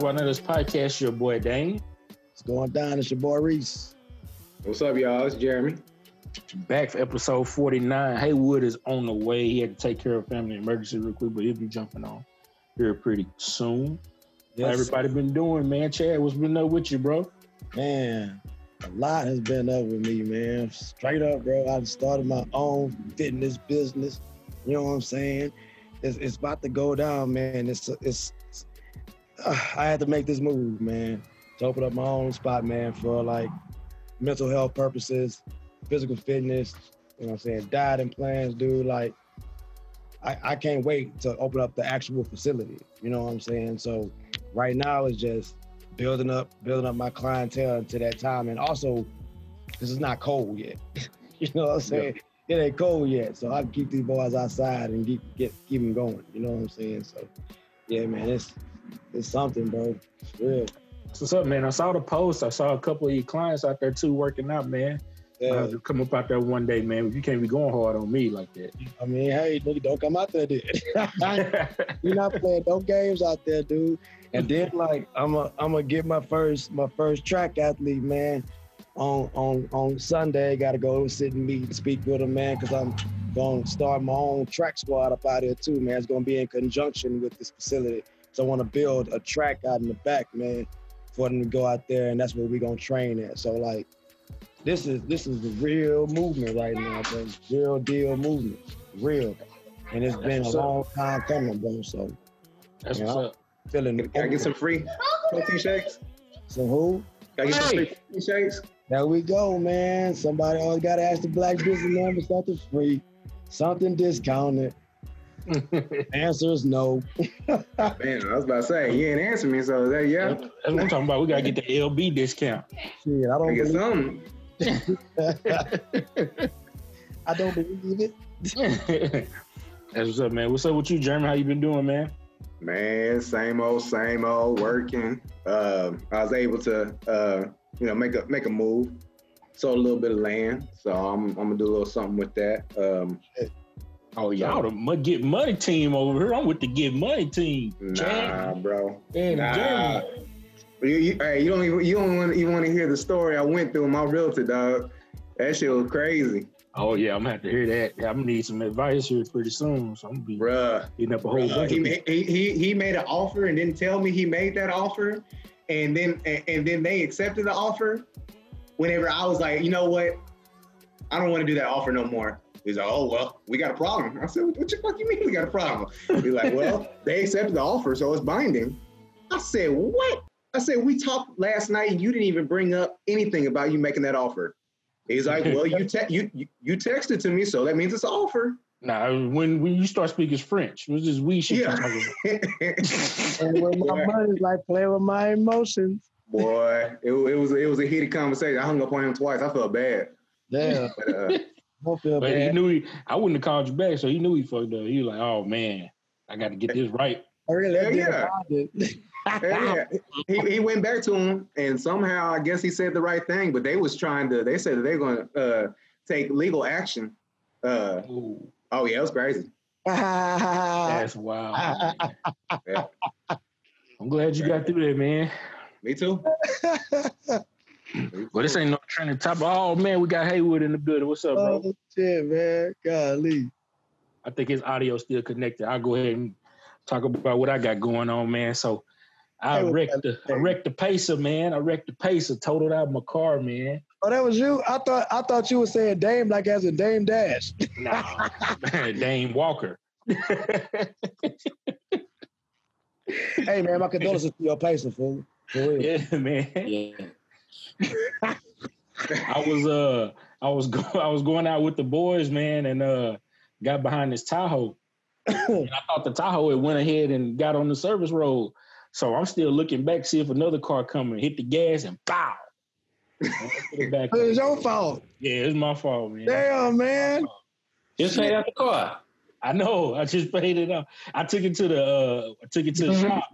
Yo, what up? It's the Podcast. Your boy Dane. What's going down? It's your boy Reese. What's up, y'all? It's Jeremy. Back for episode 49. Haywood is on the way. He had to take care of family emergency real quick, but he'll be jumping on here pretty soon. How Yes, everybody been doing, man? Chad, what's been up with you, bro? man. A lot has been up with me, man. Straight up, bro. I started my own fitness business. You know what I'm saying? It's, it's about to go down, man. It's it's. Uh, I had to make this move, man, to open up my own spot, man, for like mental health purposes, physical fitness. You know what I'm saying? Diet and plans, dude. Like, I, I can't wait to open up the actual facility. You know what I'm saying? So, right now it's just building up, building up my clientele until that time, and also this is not cold yet. you know what I'm saying? It ain't cold yet, so I can keep these boys outside and keep get keep them going. You know what I'm saying? So, yeah, man, it's it's something, bro. It's real. What's up, man? I saw the post. I saw a couple of your clients out there too working out, man. I Yeah, have to come up out there one day, man. You can't be going hard on me like that. I mean, hey, nigga, don't come out there, dude. You're not playing no games out there, dude. And then like I'm a I'm gonna get my first my first track athlete, man. On on on Sunday, got to go sit and meet and speak with him, man, because I'm gonna start my own track squad up out here too, man. It's gonna be in conjunction with this facility. So I want to build a track out in the back, man, for them to go out there, and that's where we're gonna train at. So like, this is this is the real movement right now, bro. Real deal movement, real. And it's been a what's up. long time coming, bro. So That's Yeah. what's up. feeling Can I get some free protein shakes? So who? Can I get some Hey. free protein shakes? There we go, man. Somebody always gotta ask the black businessman for something free, something discounted. Answer is no. Man, I was about to say, you ain't answering me, so that, yeah. That's what I'm talking about. We gotta get the LB discount. Shit, I I don't get believe, something. I don't believe it. That's what's up, man. What's up with you, Jeremy? How you been doing, man? Man, same old, same old, working. Um, I was able to, uh, you know, make a make a move. Sold a little bit of land, so I'm, I'm gonna do a little something with that. Um, Oh, y'all the get money team over here. I'm with the get money team. nah, Chad bro. and Nah. Jeremy. You, you, hey, you don't even you don't want you want to hear the story I went through with my realtor, dog. That shit was crazy, Oh yeah, I'm gonna have to hear that. I'm gonna need some advice here pretty soon. So I'm gonna be bruh. hitting up a whole Bruh, bunch he, of made, he, he he made an offer and didn't tell me he made that offer, and then and, and then they accepted the offer. Whenever I was like, you know what, I don't want to do that offer no more. He's like, oh well, we got a problem. I said, what the fuck you mean we got a problem? He's like, well, they accepted the offer, so it's binding. I said, what? I said, we talked last night and you didn't even bring up anything about you making that offer. He's like, well, you te- you, you you texted to me, so that means it's an offer. Nah, when when you start speaking French, what's this we shit Yeah. you talking about? And with my money, like play with my emotions. Boy, it, it was it was a heated conversation. I hung up on him twice. I felt bad. Yeah, But, uh, don't feel But he knew he, I wouldn't have called you back, so he knew he fucked up. He was like, "Oh man, I got to get this right." I really Hell yeah. yeah, he, he went back to him, and somehow I guess he said the right thing. But they was trying to. They said that they're going to uh, take legal action. Uh, Ooh, oh yeah, it was crazy. that's wild. Yeah, I'm glad you got through that, man. me too. But this ain't no trending topic. Oh man, we got Haywood in the building. What's up, bro? oh shit, man. Golly. I think his audio still connected. I'll go ahead and talk about what I got going on, man. So I Hey, wrecked the I wrecked the pacer, man. I wrecked the pacer, totaled out my car, man. Oh, that was you. I thought I thought you were saying Dame like as a Dame Dash. Nah, Dame Walker. hey man, my condolences to your patient, fool. For real. yeah, man. Yeah. I was uh I was go- I was going out with the boys, man, and uh got behind this Tahoe. and I thought the Tahoe it went ahead and got on the service road. So I'm still looking back, see if another car coming, hit the gas and pow. And I put it It's your fault. yeah, it's my fault, man. Damn, man. Just pay out the car. I know. I just paid it up. I took it to the uh I took it to the shop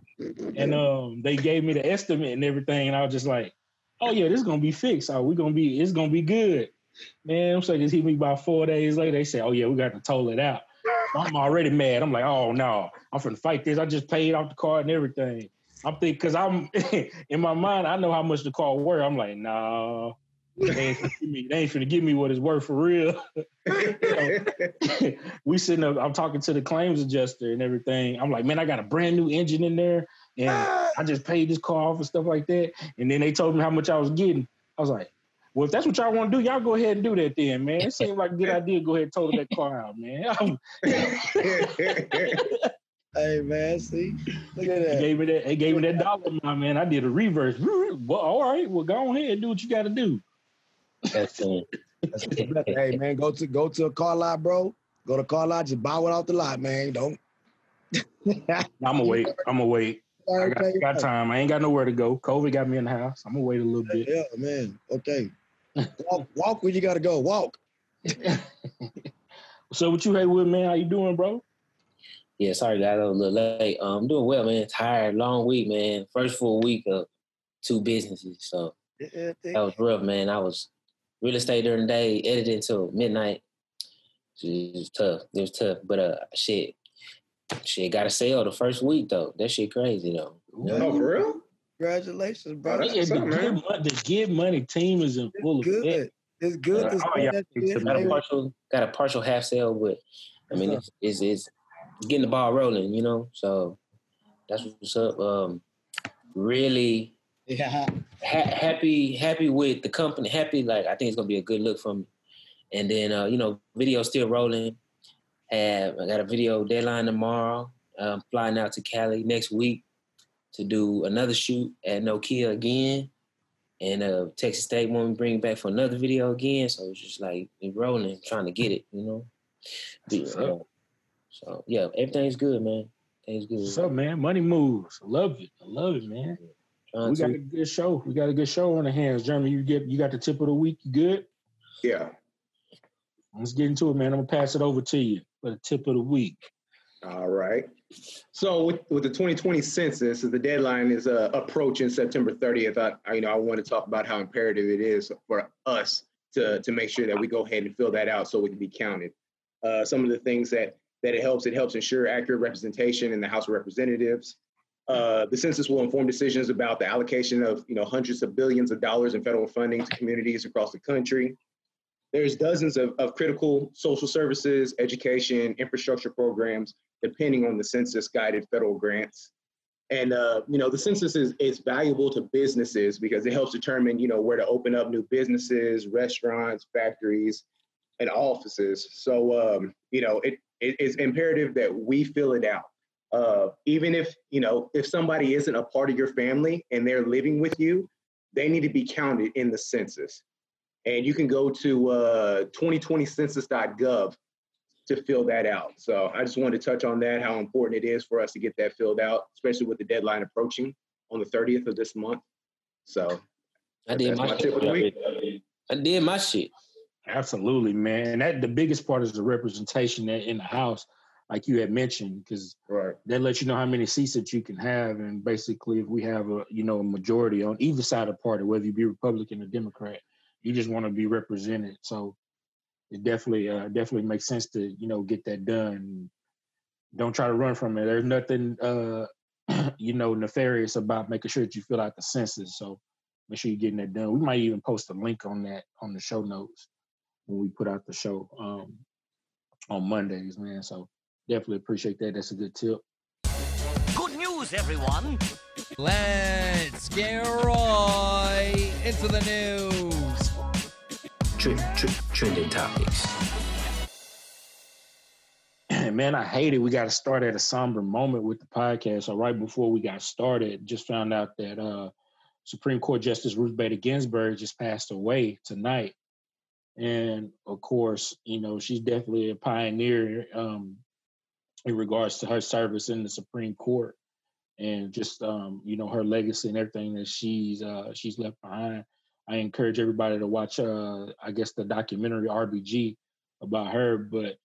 and um they gave me the estimate and everything, and I was just like, Oh yeah, this is gonna be fixed. Oh, we're gonna be it's gonna be good. Man, I'm saying just hit me about four days later. They say, Oh yeah, we got to toll it out. I'm already mad. I'm like, oh no, I'm finna fight this. I just paid off the car and everything. I'm thinking because I'm in my mind, I know how much the car worth. I'm like, nah, they ain't, finna give me, they ain't finna give me what it's worth for real. we sitting up, I'm talking to the claims adjuster and everything. I'm like, man, I got a brand new engine in there, and ah. I just paid this car off and stuff like that. And then they told me how much I was getting. I was like, well, if that's what y'all want to do, y'all go ahead and do that then, man. It seemed like a good idea. Go ahead and total that car out, man. Hey man, see, look at that. They that. gave me that. They gave me that dollar amount, man. I did a reverse. Well, all right. Well, go ahead and do what you got to do. That's it. That's the hey man, go to go to a car lot, bro. Go to car lot, just buy one off the lot, man. Don't. I'm gonna wait. I'm gonna wait. I got, man. got time. I ain't got nowhere to go. COVID got me in the house. I'm gonna wait a little bit. Yeah, man. Okay. Walk, walk where you gotta go. Walk. So what you Haywood, man? How you doing, bro? Yeah, sorry guys, I was a little late. Um, I'm doing well, man. Tired, long week, man. First full week of two businesses, so Yeah, that was rough, man. I was real estate during the day, editing till midnight. It was tough. It was tough, but uh, shit, shit got a sale the first week though. That shit crazy though. oh, for real? Congratulations, bro. Oh, that's the, up, get man. money, the get money team is in full It's effect. good. It's good Uh, oh, yeah. that It's shit, about Got a partial, got a partial half sale, but I mean, it's, it's it's getting the ball rolling, you know. So that's what's up. Um, really Yeah. ha- happy happy with the company. Happy like I think it's gonna be a good look for me. And then uh, you know, video still rolling. Have I got a video deadline tomorrow. I'm flying out to Cali next week to do another shoot at Nokia again. And uh, Texas State want me to bring back for another video again. So it's just like we rolling, trying to get it, you know. That's what's up. Uh, so yeah, everything's good, man. Everything's good. What's up, man? Money moves. I love it. I love it, man. Trying We to- got a good show. We got a good show on the hands. Jeremy, you get you got the tip of the week. You good? Yeah. Let's get into it, man. I'm gonna pass it over to you for the tip of the week. All right. So with, with the 2020 census, the deadline is uh, approaching September 30th. I, I, you know, I want to talk about how imperative it is for us to to make sure that we go ahead and fill that out so we can be counted. Uh, some of the things that that it helps, it helps ensure accurate representation in the House of Representatives. Uh, the census will inform decisions about the allocation of you know hundreds of billions of dollars in federal funding to communities across the country. There's dozens of, of critical social services, education, infrastructure programs depending on the census guided federal grants. And uh, you know, the census is, is valuable to businesses because it helps determine, you know, where to open up new businesses, restaurants, factories, and offices. So um, you know, it, it it's imperative that we fill it out. Uh, even if you know if somebody isn't a part of your family and they're living with you, they need to be counted in the census. And you can go to uh, 2020census.gov to fill that out. So I just wanted to touch on that, how important it is for us to get that filled out, especially with the deadline approaching on the 30th of this month. So I did my my shit. tip of the week. I did my shit. Absolutely, man. And that the biggest part is the representation that in the house, like you had mentioned, because right. that lets you know how many seats that you can have, and basically, if we have a you know a majority on either side of the party, whether you be Republican or Democrat, you just want to be represented. So it definitely uh, definitely makes sense to you know get that done. Don't try to run from it. There's nothing uh, you know nefarious about making sure that you fill out the census. So make sure you're getting that done. We might even post a link on that on the show notes when we put out the show um, on Mondays, man. So definitely appreciate that. That's a good tip. Good news, everyone. Let's get right into the news. Tre- tre- trending topics. man, I hate it. We got to start at a somber moment with the podcast. So right before we got started, just found out that uh, Supreme Court Justice Ruth Bader Ginsburg just passed away tonight. And of course, you know, she's definitely a pioneer um, in regards to her service in the Supreme Court and just um, you know her legacy and everything that she's uh, she's left behind. I encourage everybody to watch, uh, I guess, the documentary RBG about her. But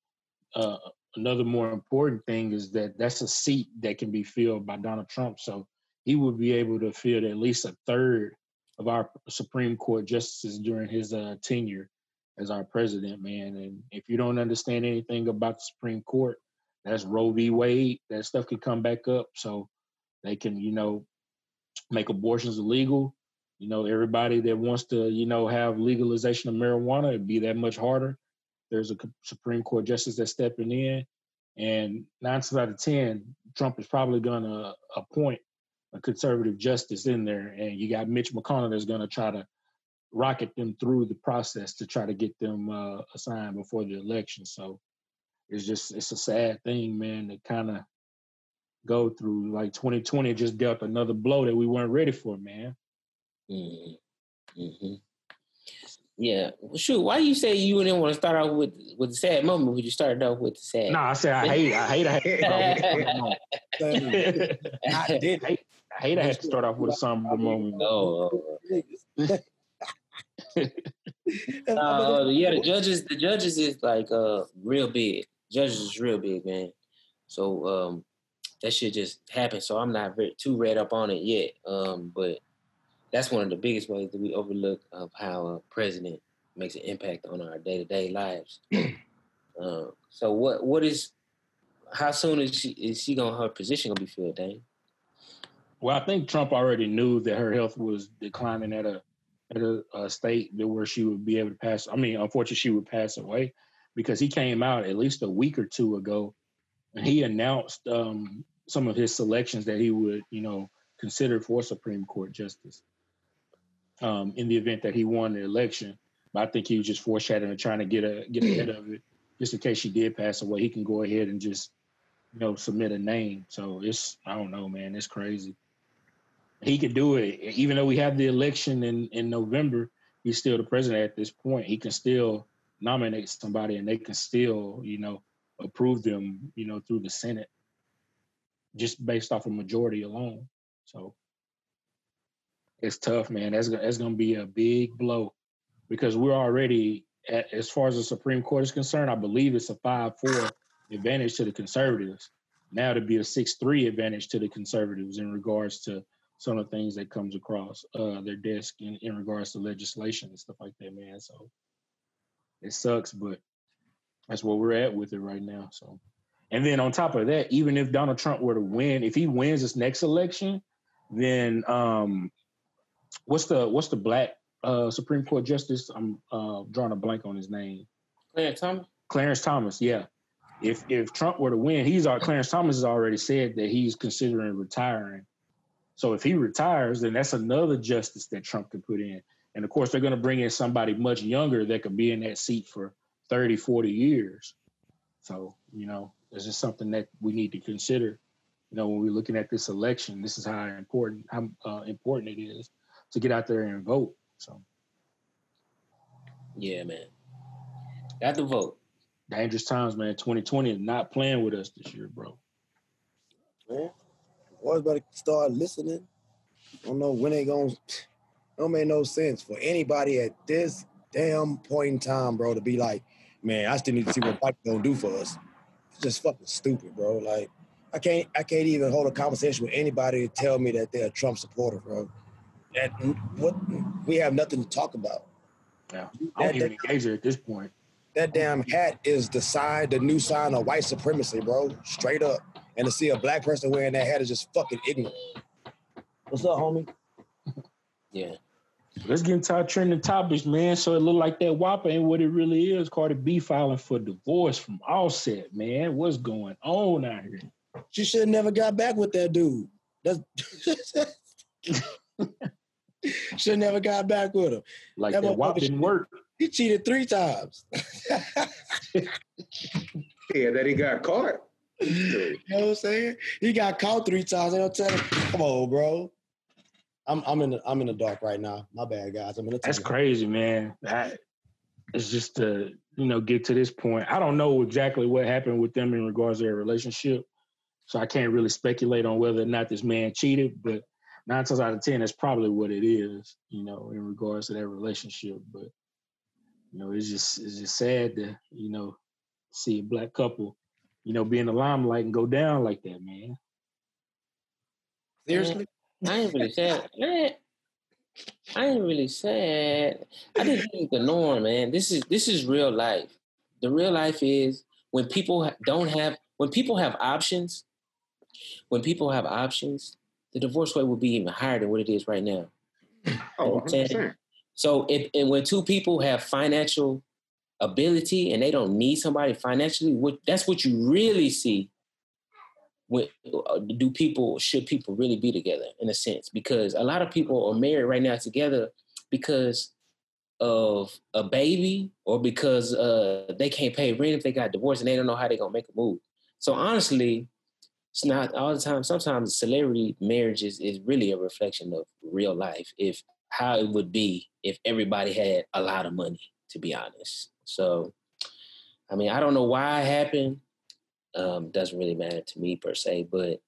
uh, another more important thing is that that's a seat that can be filled by Donald Trump. So he would be able to fill at least a third of our Supreme Court justices during his uh, tenure as our president, man. And if you don't understand anything about the Supreme Court, that's Roe v. Wade. That stuff could come back up. So they can, you know, make abortions illegal. You know, everybody that wants to, you know, have legalization of marijuana, it'd be that much harder. There's a Supreme Court justice that's stepping in, and nine out of ten, Trump is probably going to appoint a conservative justice in there, and you got Mitch McConnell that's going to try to rocket them through the process to try to get them uh, assigned before the election. So it's just it's a sad thing, man, to kind of go through. Like 2020 just dealt another blow that we weren't ready for, man. Mm-hmm. Mm-hmm. Yeah. Well, shoot, why do you say you didn't want to start off with with the sad moment when you started off with the sad? No, nah, I said I hate, I hate, I hate. I did hate. I hate I had to start off with a somber moment. No. uh, yeah, the judges, the judges is like uh real big. Judges is real big, man. So um that shit just happened. So I'm not very, too read up on it yet. Um, but that's one of the biggest ways that we overlook of how a president makes an impact on our day to day lives. uh, so what what is how soon is she is she gonna her position gonna be filled, Dane? Well, I think Trump already knew that her health was declining at a at a, a state where she would be able to pass. I mean, unfortunately, she would pass away because he came out at least a week or two ago, and he announced um, some of his selections that he would, you know, consider for Supreme Court justice um, in the event that he won the election. But I think he was just foreshadowing, and trying to get a get ahead of it, just in case she did pass away. He can go ahead and just, you know, submit a name. So it's I don't know, man, it's crazy he could do it. Even though we have the election in, in November, he's still the president at this point. He can still nominate somebody and they can still, you know, approve them, you know, through the Senate just based off a majority alone. So it's tough, man. That's that's going to be a big blow because we're already at, as far as the Supreme Court is concerned, I believe it's a 5-4 advantage to the conservatives. Now to be a 6-3 advantage to the conservatives in regards to some of the things that comes across uh, their desk in, in regards to legislation and stuff like that, man. So it sucks, but that's where we're at with it right now. So, and then on top of that, even if Donald Trump were to win, if he wins this next election, then um, what's the what's the black uh, Supreme Court justice? I'm uh, drawing a blank on his name. Clarence Thomas. Clarence Thomas, yeah. If if Trump were to win, he's our Clarence Thomas has already said that he's considering retiring so if he retires, then that's another justice that Trump could put in. And of course, they're going to bring in somebody much younger that could be in that seat for 30, 40 years. So, you know, this is something that we need to consider. You know, when we're looking at this election, this is how important how uh, important it is to get out there and vote. So, yeah, man, got to vote. Dangerous times, man. 2020 is not playing with us this year, bro. Yeah boys better start listening. I don't know when they gonna. Don't make no sense for anybody at this damn point in time, bro, to be like, man, I still need to see what Biden gonna do for us. It's just fucking stupid, bro. Like, I can't, I can't even hold a conversation with anybody to tell me that they're a Trump supporter, bro. That what we have nothing to talk about. Yeah, I don't that, even engage at this point. That damn hat is the sign, the new sign of white supremacy, bro. Straight up. And to see a black person wearing that hat is just fucking ignorant. What's up, homie? Yeah. Let's get into our trending topics, man. So it look like that WAPA ain't what it really is. Cardi B filing for divorce from Offset, man. What's going on out here? She should have never got back with that dude. That's should never got back with him. Like that, that WAP didn't work. He cheated three times. yeah, that he got caught you know what I'm saying? He got caught three times. They'll tell him, "Come on, bro." I'm I'm in the I'm in the dark right now. My bad, guys. I'm in the. That's crazy, man. That it's just to you know get to this point. I don't know exactly what happened with them in regards to their relationship, so I can't really speculate on whether or not this man cheated. But nine times out of ten, that's probably what it is. You know, in regards to that relationship. But you know, it's just it's just sad to you know see a black couple you know, be in the limelight and go down like that, man. Seriously? I ain't really sad. Man, I ain't really sad. I just think the norm, man. This is this is real life. The real life is when people don't have when people have options. When people have options, the divorce rate would be even higher than what it is right now. Oh, I'm 100%. So if and when two people have financial ability and they don't need somebody financially, what that's what you really see. When uh, do people should people really be together in a sense? Because a lot of people are married right now together because of a baby or because uh, they can't pay rent if they got divorced and they don't know how they're gonna make a move. So honestly, it's not all the time. Sometimes celebrity marriages is really a reflection of real life. If how it would be if everybody had a lot of money, to be honest. So, I mean, I don't know why it happened. Um, doesn't really matter to me per se, but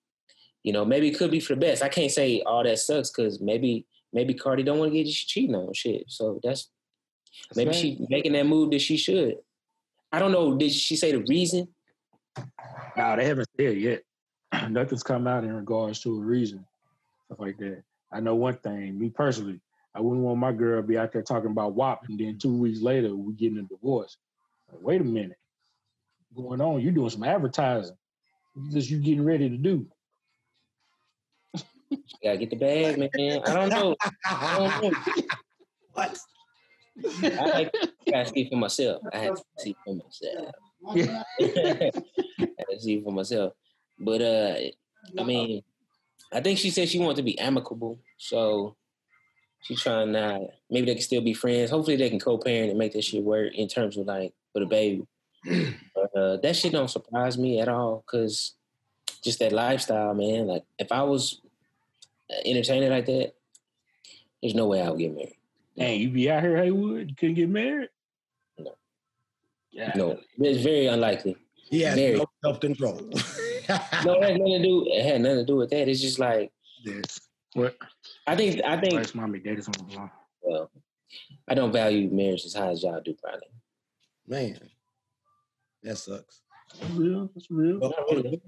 you know, maybe it could be for the best. I can't say all that sucks because maybe maybe Cardi don't want to get you cheating on shit. So that's maybe right. she making that move that she should. I don't know. Did she say the reason? No, they haven't said yet. Nothing's come out in regards to a reason, stuff like that. I know one thing, me personally, I wouldn't want my girl to be out there talking about WAP and then two weeks later we getting a divorce. Like, wait a minute. What's going on? You're doing some advertising. What's this you getting ready to do? You gotta get the bag, man. I don't know. I don't know. What? I I gotta see for myself. I have to see for myself. Yeah. I had to see for myself. But uh I mean, I think she said she wanted to be amicable. So she's trying not maybe they can still be friends. Hopefully they can co-parent and make that shit work in terms of like for the baby. But uh that shit don't surprise me at all because just that lifestyle, man. Like if I was entertaining like that, there's no way I would get married. Dang, you be out here, Haywood? You couldn't get married? No. Yeah. No, it's very unlikely. He has Very. no self control. No, it had nothing to do. It had nothing to do with that. It's just like What? I think. I think. Nice mommy, daddy's on the line. Well, I don't value marriage as high as y'all do, probably. Man, that sucks. That's real. That's real. But on, the,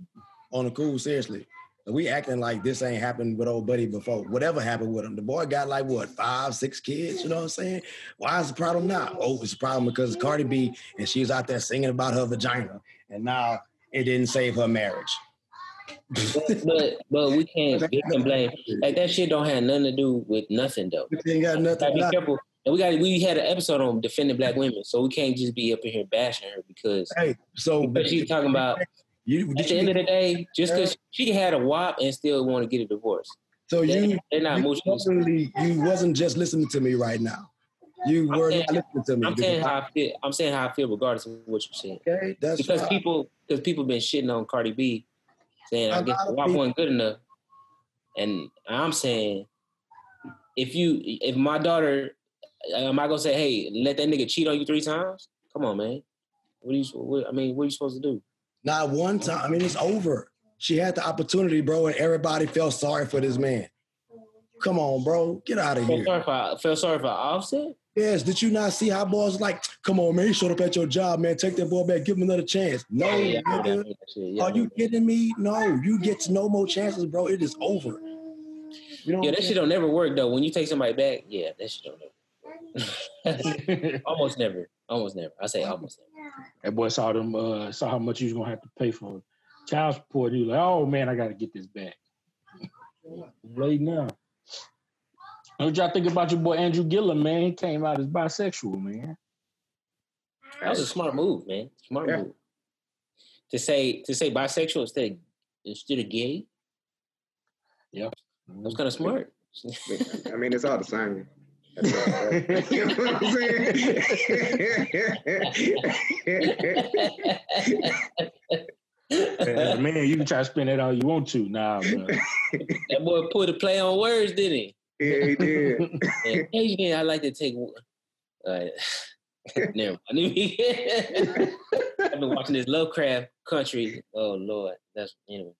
on the cool, seriously, we acting like this ain't happened with old buddy before. Whatever happened with him, the boy got like what five, six kids. You know what I'm saying? Why is the problem now? Oh, it's a problem because Cardi B and she's out there singing about her vagina, and now it didn't save her marriage. But but we can't we can blame like that shit don't have nothing to do with nothing though. It ain't got nothing. Gotta be careful. And we got we had an episode on defending black women, so we can't just be up in here bashing her because Hey, so but she's talking about you. at Did the end of the day, just because she had a WAP and still want to get a divorce. so you They're not you mutually you wasn't just listening to me right now. You I'm were saying- not listening to me. I'm saying how I feel. I'm saying how I feel regardless of what you're saying. okay, that's because fine. people because people been shitting on Cardi B, saying I guess WAP wasn't good enough, and I'm saying if you if my daughter, uh, am I gonna say hey let that nigga cheat on you three times? Come on, man. What are you? What, I mean, what are you supposed to do? Not one time. I mean, it's over. She had the opportunity, bro, and everybody felt sorry for this man. Come on, bro. Get out of here. sorry for feel sorry for Offset. Yes, did you not see how boys like, come on, man, he showed up at your job, man. Take that boy back, give him another chance. No, Yeah, yeah, yeah, yeah. Are you kidding me? No, you get no more chances, bro. It is over. You know Yeah, that I'm shit don't never work though. When you take somebody back, yeah, that shit don't never. almost never. Almost never. I say almost never. that boy saw them, uh, saw how much he was gonna have to pay for child support. He was like, "Oh man, I gotta get this back." Late now. What y'all think about your boy Andrew Gillum, man? He came out as bisexual, man. That was a smart move, man. Smart Yeah. move. To say to say bisexual instead of, instead of gay, that was kind of smart. I mean, it's all the same. That's all, right? you know what I'm saying? Man, you can try to spend that all you want to. Nah, that boy put a play on words, didn't he? Yeah, he did. And occasionally, I like to take. Uh, never mind. I've been watching this Lovecraft Country. Oh Lord, that's anyway.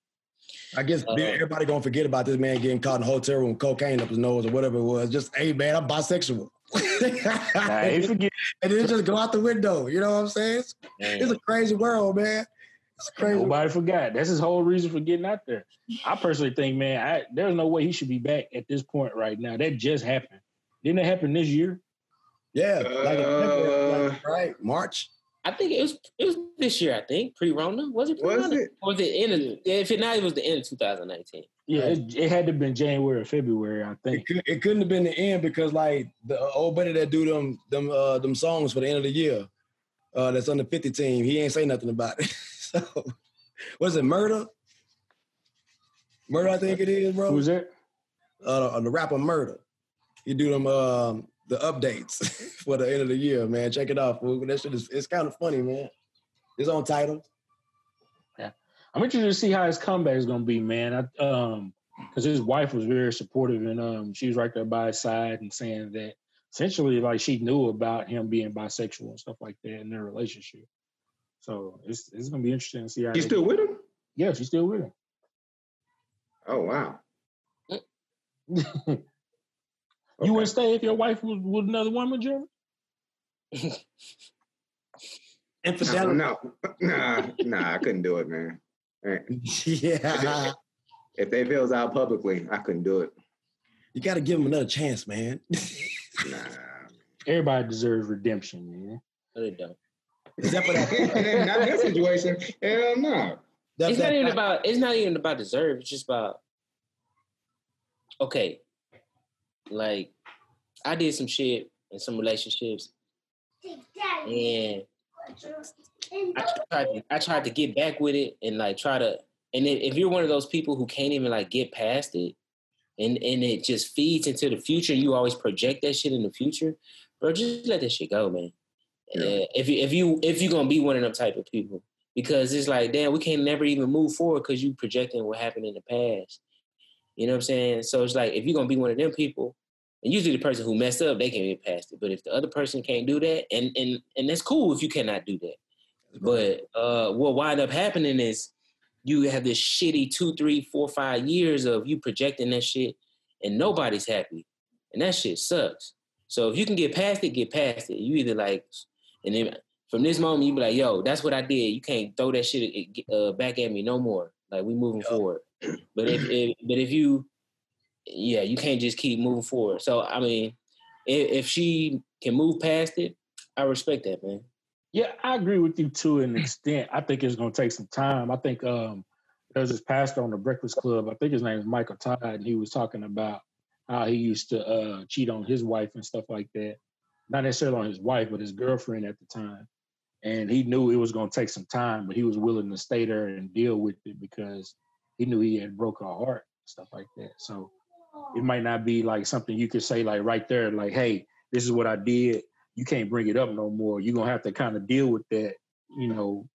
I guess Uh, everybody gonna forget about this man getting caught in a hotel room cocaine up his nose or whatever it was. Just, hey man, I'm bisexual. Nah, forget. and then just go out the window. You know what I'm saying? It's, it's a crazy world, man. It's crazy. Nobody forgot. That's his whole reason for getting out there. I personally think, man, I, there's no way he should be back at this point right now. That just happened. Didn't it happen this year? Yeah, like, Uh, like, right, March. I think it was it was this year. I think pre Rona was it? Was pre-Rona? it? Or was it end of? If it not, it was the end of 2019. Yeah, it, it had to have been January or February, I It, think. could, it couldn't have been the end because like the uh, old buddy that do them them uh, them songs for the end of the year, uh, that's on the 50 team. He ain't say nothing about it. so was it murder? Murder, I think it is, bro. Who's it? uh, the rapper Murder. He do them um, the updates for the end of the year, man. Check it out, fool. That shit is it's kind of funny, man. It's on title. Yeah, I'm interested to see how his comeback is gonna be, man. I, um, because his wife was very supportive and um, she was right there by his side and saying that essentially like she knew about him being bisexual and stuff like that in their relationship. So it's it's gonna be interesting to see how. You they- still with him? Yeah, she's still with him. Oh wow. You wouldn't stay if your wife was with another woman, Jeremy? No, Infidelity. no, nah, nah, I couldn't do it, man. Eh, yeah. If they feels out publicly, I couldn't do it. You got to give him another chance, man. Nah. Everybody deserves redemption, man. No, they don't. Except for that. Not in this situation. Hell no. that- it's not that- even about it's not even about deserve. It's just about okay. Like I did some shit in some relationships, and I tried to, I tried to get back with it and like try to. And if, if you're one of those people who can't even like get past it, and and it just feeds into the future, you always project that shit in the future, bro. Just let that shit go, man. Uh, if you if you if you're gonna be one of them type of people, because it's like, damn, we can't never even move forward because you projecting what happened in the past. You know what I'm saying? So it's like if you're gonna be one of them people, and usually the person who messed up, they can get past it. But if the other person can't do that, and and and that's cool if you cannot do that. But uh, what wind up happening is you have this shitty two, three, four, five years of you projecting that shit, and nobody's happy, and that shit sucks. So if you can get past it, get past it. You either like, and then from this moment you be like, yo, that's what I did. You can't throw that shit uh, back at me no more. Like we moving forward. But if, if but if you, yeah, you can't just keep moving forward. So I mean, if, if she can move past it, I respect that, man. Yeah, I agree with you to an extent. I think it's gonna take some time. I think um there's this pastor on the Breakfast Club. I think his name is Michael Todd, and he was talking about how he used to uh cheat on his wife and stuff like that. Not necessarily on his wife, but his girlfriend at the time. And he knew it was gonna take some time, but he was willing to stay there and deal with it because he knew he had broke her heart, stuff like that. So it might not be like something you could say like right there, like, hey, this is what I did. You can't bring it up no more. You're gonna have to kind of deal with that, you know,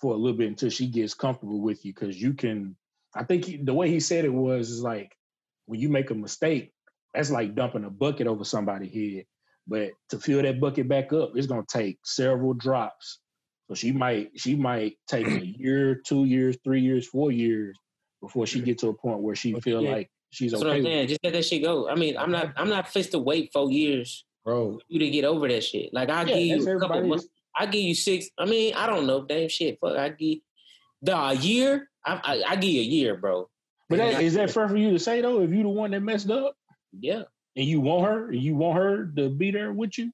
for a little bit until she gets comfortable with you. Cause you can I think he, the way he said it was is like when you make a mistake, that's like dumping a bucket over somebody's head. But to fill that bucket back up, it's gonna take several drops. So she might she might take a year, two years, three years, four years before she get to a point where she feel Yeah. like she's That's what okay. I'm saying. Just let that shit go. I mean, I'm not I'm not fixed to wait four years Bro, you to get over that shit. Like I Yeah, give you a couple months. I give you six. I mean, I don't know. Damn shit. Fuck. I give the a year. I, I I give you a year, bro. But that, is that fair for you to say though? If you the one that messed up Yeah. And you want her, you want her to be there with you,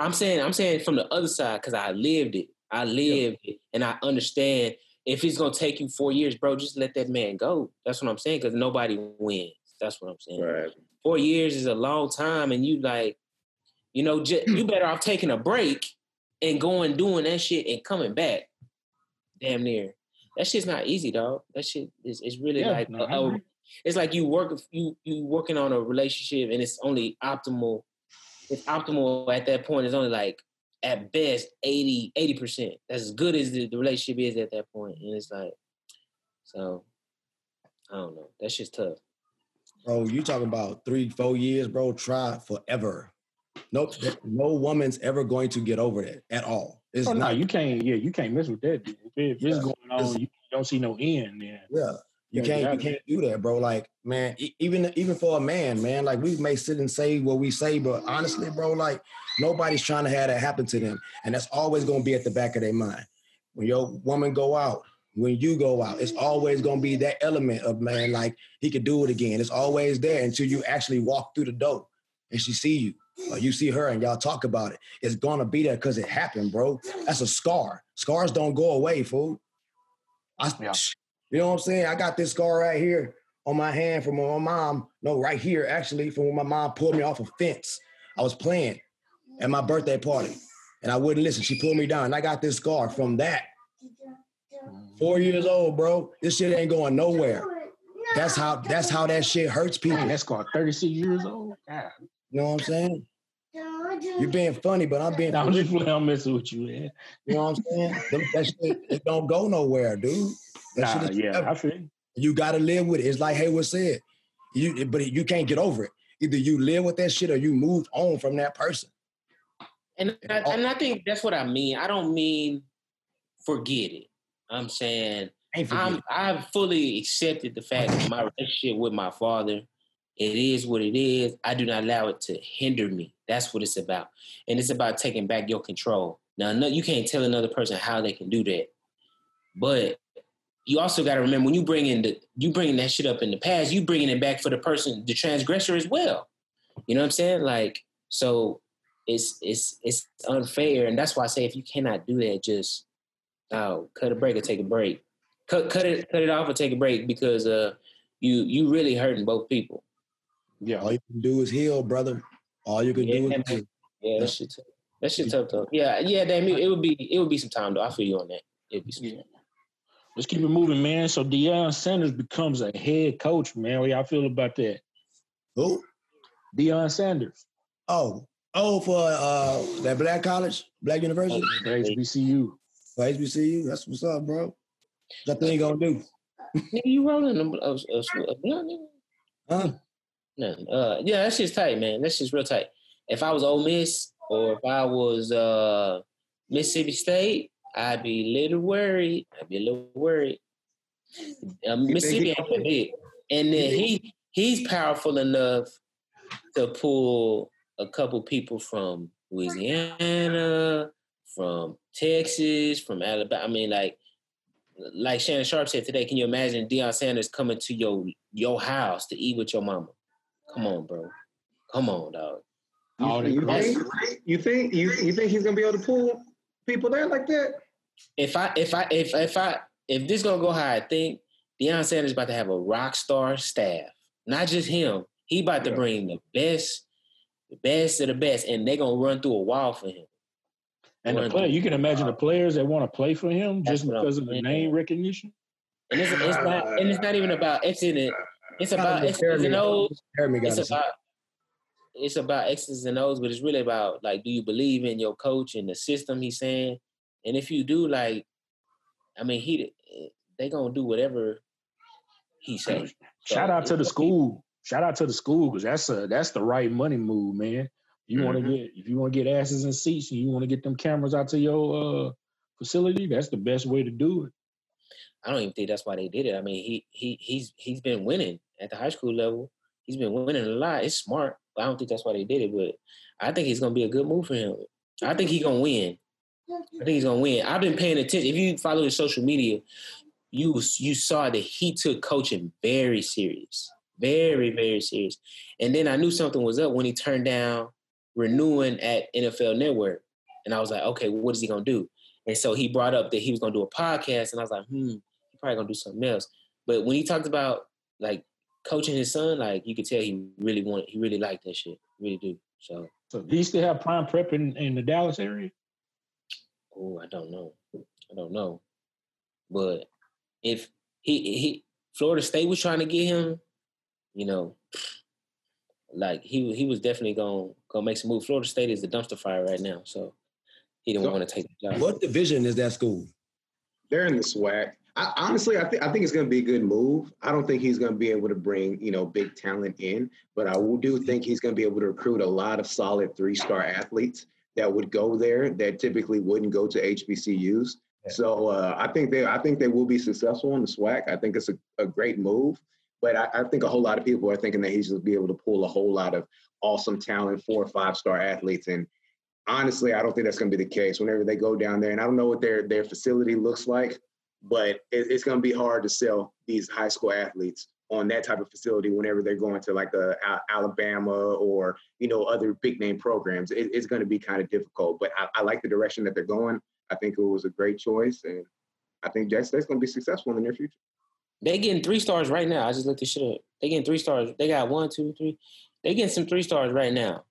I'm saying I'm saying from the other side because I lived it. I lived it, and I understand. If it's gonna take you four years, bro, just let that man go. That's what I'm saying. Because nobody wins. That's what I'm saying. Right. Four years is a long time, and you like, you know, j- you better off taking a break and going doing that shit and coming back. Damn near. That shit's not easy, dog. That shit is it's really Yeah, like no, a-. it's like you work you you working on a relationship and it's only optimal. It's optimal at that point. It's only like at best 80 percent. That's as good as the, the relationship is at that point. And it's like, so I don't know. That's just tough. bro, you talking about three, four years, bro. Try forever. Nope, no woman's ever going to get over it at all. It's oh no, not. you can't. Yeah, you can't mess with that. If, if Yeah, it's going it's- on, you don't see no end. Then Yeah. You Yeah, can't you can't do that, bro. Like, man, even even for a man, man, like we may sit and say what we say, but honestly, bro, like nobody's trying to have that happen to them. And that's always gonna be at the back of their mind. When your woman go out, when you go out, it's always gonna be that element of man, like he could do it again. It's always there until you actually walk through the door and she see you. Or you see her and y'all talk about it. It's gonna be there because it happened, bro. That's a scar. Scars don't go away, fool. I, Yeah. You know what I'm saying? I got this scar right here on my hand from my mom, no, right here, actually, from when my mom pulled me off a fence. I was playing at my birthday party and I wouldn't listen. She pulled me down. And I got this scar from that. Four years old, bro. This shit ain't going nowhere. That's how that's how that shit hurts people. Man, that's called 36 years old. God. You know what I'm saying? You're being funny, but I'm being I'm just playing, I'm messing with you, man. You know what I'm saying? That shit, it don't go nowhere, dude. That Nah, yeah, forever. I feel you. You gotta live with it. It's like Haywood said. You but you can't get over it. Either you live with that shit or you move on from that person. And I, and I think that's what I mean. I don't mean forget it. I'm saying I'm, I've fully accepted the fact that my relationship with my father, it is what it is. I do not allow it to hinder me. That's what it's about. And it's about taking back your control. Now, no, you can't tell another person how they can do that. But you also got to remember when you bring in the you bringing that shit up in the past, you bringing it back for the person, the transgressor as well. You know what I'm saying? Like, so it's it's it's unfair, and that's why I say if you cannot do that, just oh, cut a break or take a break. Cut cut it cut it off or take a break because uh you you really hurting both people. Yeah. All you can do is heal, brother. All you can do is man. heal. Yeah, that shit. That shit tough though. Yeah, yeah, damn it, it would be it would be some time though. I feel you on that. It'd be some Yeah. Let's keep it moving, man. So Deion Sanders becomes a head coach, man. What y'all feel about that? Who? Deion Sanders, Oh, oh, for uh that black college, black university, the HBCU. for HBCU. That's what's up, bro. That thing gonna do, Nigga, you rolling them uh, uh, uh, blunt, nigga? huh? No, uh, yeah, that shit's tight, man. That shit's real tight. If I was Ole Miss or if I was uh, Mississippi State, I'd be a little worried. I'd be a little worried. Uh, Mississippi ain't that big, and then he he's powerful enough to pull a couple people from Louisiana, from Texas, from Alabama. I mean, like like Shannon Sharpe said today. Can you imagine Deion Sanders coming to your your house to eat with your mama? Come on, bro. Come on, dog. All that You think, you think you you think he's gonna be able to pull people there like that? If I if I if if I if this gonna go how I think, Deion Sanders is about to have a rock star staff. Not just him. He about to bring the best, the best of the best, and they gonna run through a wall for him. And the player, you can imagine the players that want to play for him That's just what I'm because of the saying. name recognition. And it's, it's not and it's not even about X in it. It's about X's and O's. Jeremy got it's to about it's about X's and O's, but it's really about like, do you believe in your coach and the system he's saying? And if you do, like, I mean, he they gonna do whatever he says. Shout out to the school. Shout out to the school because that's a that's the right money move, man. You want to get if you want to get asses and seats and you want to get them cameras out to your uh, facility, that's the best way to do it. I don't even think that's why they did it. I mean, he he he's he's been winning at the high school level. He's been winning a lot. It's smart. But I don't think that's why they did it. But I think it's gonna be a good move for him. I think he's gonna win. I think he's gonna win. I've been paying attention. If you follow his social media, you you saw that he took coaching very serious, very very serious. And then I knew something was up when he turned down renewing at NFL Network, and I was like, okay, what is he gonna do? And so he brought up that he was gonna do a podcast, and I was like, hmm, he probably gonna do something else. But when he talked about like coaching his son, like you could tell he really wanted, he really liked that shit, really do. So, So you still have prime prep in, in the Dallas area? Oh, I don't know, I don't know, but if he he Florida State was trying to get him, you know, like he he was definitely gonna gonna make some move. Florida State is the dumpster fire right now, so he didn't So- want to take the job. What division is that school? They're in the SWAC. I, honestly, I think I think it's going to be a good move. I don't think he's going to be able to bring you know big talent in, but I do think he's going to be able to recruit a lot of solid three star athletes that would go there that typically wouldn't go to HBCUs. So uh, I think they I think they will be successful in the SWAC. I think it's a, a great move, but I, I think a whole lot of people are thinking that he's going to be able to pull a whole lot of awesome talent, four or five star athletes, and honestly, I don't think that's going to be the case. Whenever they go down there, and I don't know what their their facility looks like, but it, it's going to be hard to sell these high school athletes on that type of facility whenever they're going to like a, Al- Alabama or you know other big name programs. It, it's going to be kind of difficult, but I, I like the direction that they're going. I think it was a great choice, and I think Jackson State's going to be successful in the near future. They getting three stars right now. I just looked this shit up. They getting three stars. They got one, two, three. They getting some three stars right now.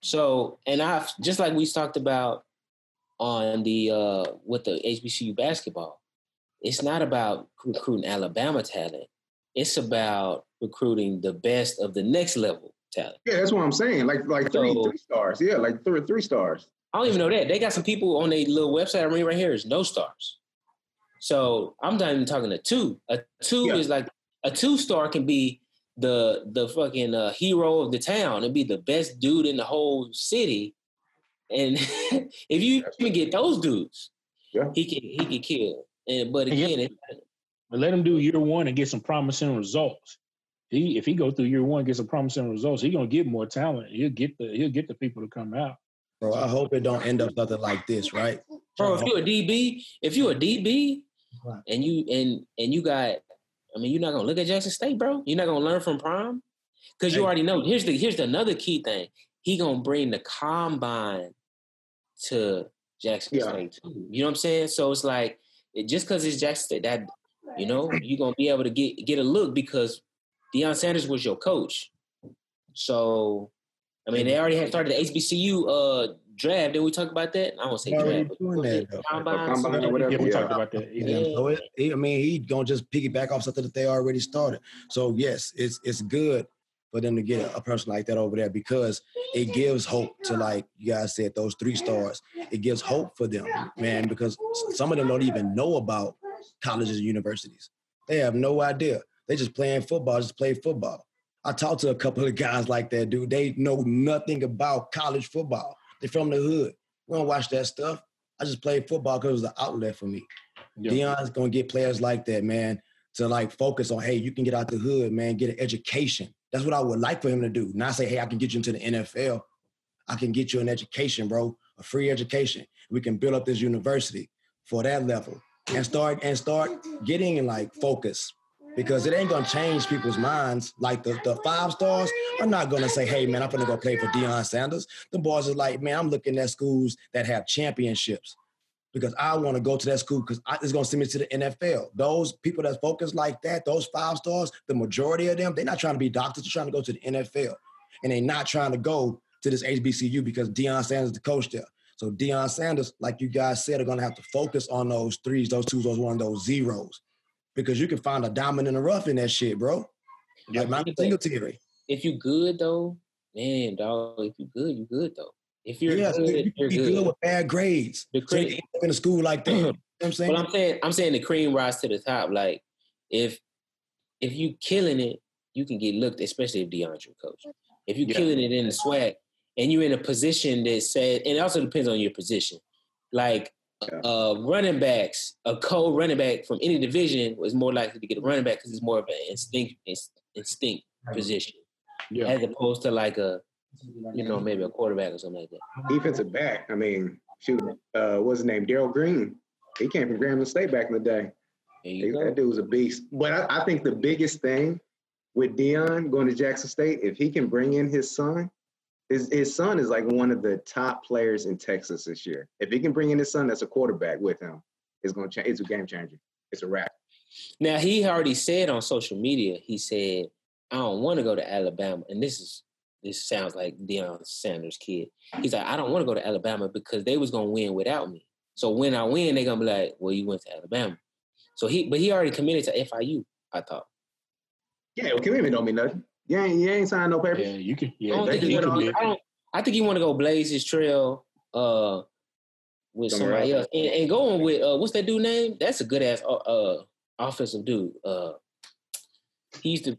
So, and I've just like we talked about on the uh with the HBCU basketball. It's not about recruiting Alabama talent. It's about recruiting the best of the next level talent. Yeah, that's what I'm saying. Like like three So- three stars. Yeah, like three three stars. I don't even know that. They got some people on their little website. I mean, right here is no stars. So I'm not even talking a two. A two Yeah. is like a two star can be the the fucking uh, hero of the town and be the best dude in the whole city. And if you even get those dudes, Yeah. he can he can kill. And but Yeah. again, it, But let him do year one and get some promising results. He if he go through year one and get some promising results, he gonna get more talent. He'll get the he'll get the people to come out. Bro, I hope it don't end up nothing like this, right? bro, if you're a DB, if you're a DB and you and and you got, I mean, you're not gonna look at Jackson State, bro. You're not gonna learn from Prime because you already know. Here's the here's the another key thing. He gonna bring the combine to Jackson Yeah. State too. You know what I'm saying? So it's like it, just because it's Jackson State, that you know you're gonna be able to get get a look because Deion Sanders was your coach. So I mean, they already had started the HBCU uh, draft. Did we talk about that? I won't say They're draft. but doing what was that, though. Combine, Combine or whatever. Yeah, we yeah. talked about that. Yeah. Yeah. So it, I mean, he gonna just piggyback off something that they already started. So yes, it's it's good for them to get a, a person like that over there because it gives hope to like you guys said those three stars. It gives hope for them, man, because some of them don't even know about colleges and universities. They have no idea. They just playing football, just play football. I talked to a couple of guys like that, dude. They know nothing about college football. They're from the hood. We don't watch that stuff. I just played football because it was an outlet for me. Yeah. Deion's gonna get players like that, man, to like focus on, hey, you can get out the hood, man, get an education. That's what I would like for him to do. Not say, hey, I can get you into the NFL. I can get you an education, bro, a free education. We can build up this university for that level and start and start getting in like focus because it ain't gonna change people's minds. Like the, the five stars are not gonna say, hey man, I'm gonna go play for Deion Sanders. The boys are like, man, I'm looking at schools that have championships because I want to go to that school because it's to send me to the NFL. Those people that focus like that, those five stars, the majority of them, they're not trying to be doctors. They're trying to go to the NFL, and they're not trying to go to this HBCU because Deion Sanders is the coach there. So Deion Sanders, like you guys said, are going to have to focus on those threes, those twos, those one, those zeros, because you can find a diamond in the rough in that shit, bro. Yeah, Like Mount Singletary. if you good though, man, dog. If you good, you good though. If you're Yeah, good, you you're be good. good with bad grades. The So you cream, can end up in a school like that. You know what I'm saying? well, I'm saying, I'm saying the cream rise to the top. Like if if you killing it, you can get looked, especially if Deandre coach. If you Yeah. killing it in the swag, and you're in a position that said, and it also depends on your position. Like Yeah. uh, running backs, a co running back from any division was more likely to get a running back because it's more of an instinct inst- instinct position Yeah. as opposed to like a you know maybe a quarterback or something like that. Defensive back. I mean, shoot, uh, what's his name? Darrell Green. He came from Grambling State back in the day. You That go. dude was a beast. But I, I think the biggest thing with Deion going to Jackson State, if he can bring in his son, his, his son is like one of the top players in Texas this year. If he can bring in his son that's a quarterback with him, it's going to change. It's a game changer. It's a wrap. Now he already said on social media, he said, I don't want to go to Alabama. And this is this sounds like Deion Sanders' kid. He's like, I don't want to go to Alabama because they was gonna win without me. So when I win, they're gonna be like, Well, you went to Alabama. So he but he already committed to FIU, I thought. Yeah, well, commitment don't mean nothing. You ain't, you ain't signed no papers. Yeah, you can. I don't think he do wanna, can be- I, don't, I think he wanna go blaze his trail uh with Somewhere somebody else. else. And, and going with uh what's that dude name? That's a good ass uh, uh offensive dude. Uh he used to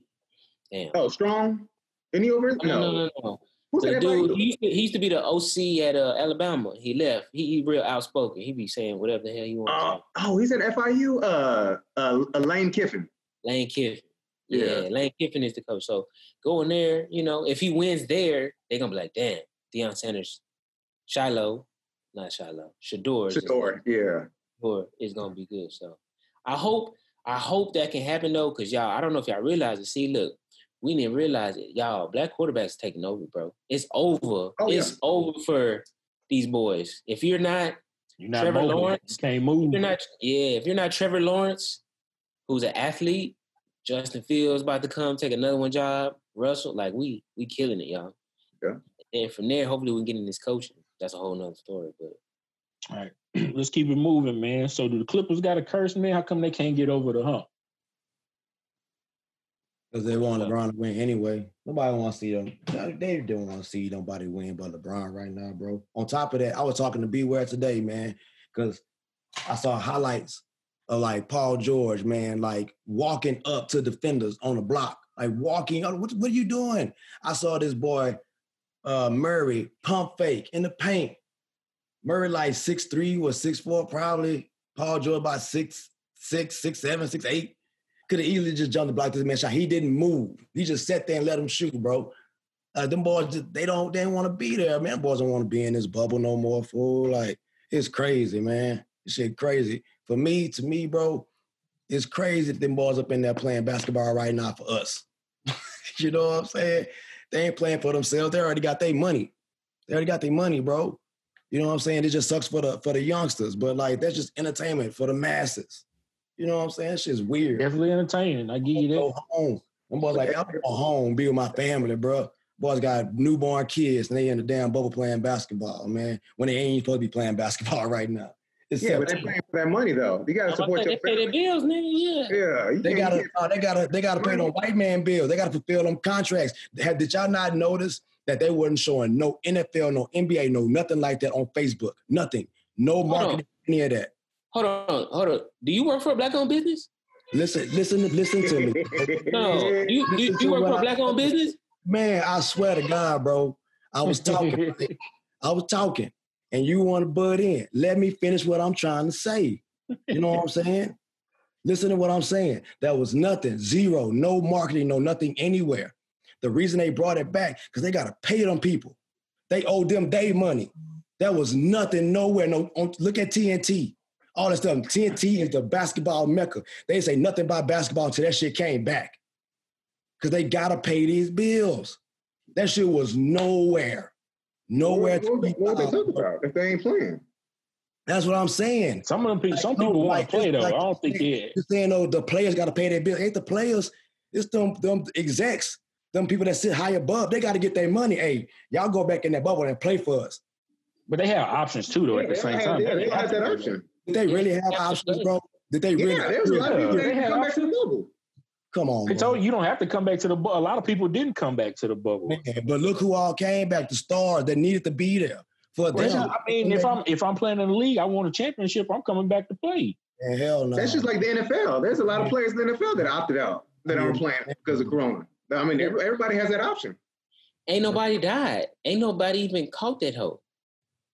damn. Oh, strong. Any over? No, no, no, no. Who's The that? dude, dude? he used, to, he used to be the OC at uh, Alabama. He left. He, he real outspoken. He be saying whatever the hell he wants. oh, he's at FIU. Uh, uh, uh, Lane Kiffin. Lane Kiffin. Yeah. Yeah. Lane Kiffin is the coach. So going there, you know, if he wins there, they're gonna be like, damn, Deion Sanders, Shiloh, not Shiloh, Shedeur, is- Shedeur. Yeah. Shedeur is gonna be good. So I hope, I hope that can happen though, because y'all, I don't know if y'all realize it. See, look, we didn't realize it. Y'all, black quarterbacks taking over, bro. It's over. Oh, yeah. it's over for these boys. If you're not You're not Trevor mobile. Lawrence, You can't move. if you're not, yeah, if you're not Trevor Lawrence, who's an athlete, Justin Fields about to come take another one job. Russell, like we we killing it, y'all. Yeah. And from there, hopefully we can get in this coaching. That's a whole nother story. But All right, let's keep it moving, man. So do the Clippers got a curse, man? How come they can't get over the hump? Because they want LeBron to win anyway. Nobody wants to see them. They don't want to see nobody win but LeBron right now, bro. On top of that, I was talking to Beware today, man, because I saw highlights of like Paul George, man, like walking up to defenders on the block, like walking. What, what are you doing? I saw this boy, uh, Murray, pump fake in the paint. Murray like six three was six four probably. Paul George about six six six seven six eight. Could have easily just jumped the block this man shot. He didn't move. He just sat there and let him shoot, bro. Uh, them boys, they don't, they don't want to be there, man. Boys don't want to be in this bubble no more, fool. Like it's crazy, man. Shit crazy. For me, to me, bro, it's crazy if them boys up in there playing basketball right now for us. you know what I'm saying? They ain't playing for themselves. They already got their money. They already got their money, bro. You know what I'm saying? It just sucks for the for the youngsters, but like that's just entertainment for the masses. You know what I'm saying? That shit's weird. Definitely entertaining. I give you that. Go home. Them boys like, I'm go home, be with my family, bro. Boys got newborn kids and they in the damn bubble playing basketball, man. When they ain't supposed to be playing basketball right now. It's Yeah, but they're paying for that money though. You gotta support your they your pay their family. bills, nigga. Yeah. Yeah, They gotta, uh, they gotta, they gotta pay them white man bills. They gotta fulfill them contracts. Have, did y'all not notice that they wasn't showing no NFL, no NBA, no nothing like that on Facebook? Nothing. No on. marketing, any of that. Hold on, hold on. Do you work for a black owned business? Listen, listen, listen to me. No. You you, Listen you work for a I- black owned business? Man, I swear to God, bro. I was talking. I was talking, and you want to butt in. Let me finish what I'm trying to say. You know what I'm saying? Listen to what I'm saying. That was nothing, zero, no marketing, no nothing anywhere. The reason they brought it back because they gotta pay them people. They owe them day money. That was nothing, nowhere. No, on, look at TNT. All that stuff. TNT is the basketball mecca. They say nothing about basketball until that shit came back. Because they gotta pay these bills. That shit was nowhere. Nowhere What, to what, be what they found. talk about if they ain't playing? That's what I'm saying. Some of them people, some No, people want like, to play though. like- I don't think yeah. You're saying, oh, the players got to pay their bills. Ain't the players? It's them, them execs, them people that sit high above. They got to get their money. Hey, y'all go back in that bubble and play for us. But they have options too, though. at the same they time, have- they have that option. Did they really have that's options, bro? Did they really? Yeah, there's a lot of people They that had come back to the bubble. Come on, They told you you don't have to come back to the bubble. A lot of people didn't come back to the bubble. Man, but look who all came back. The stars that needed to be there for Well, them. I mean, if I'm if I'm playing in the league, I want a championship. I'm coming back to play. Man, hell no. That's just like the NFL. There's a lot of players in the NFL that opted out that aren't playing because of Corona. I mean, everybody has that option. Ain't nobody died. Ain't nobody even caught that hoe.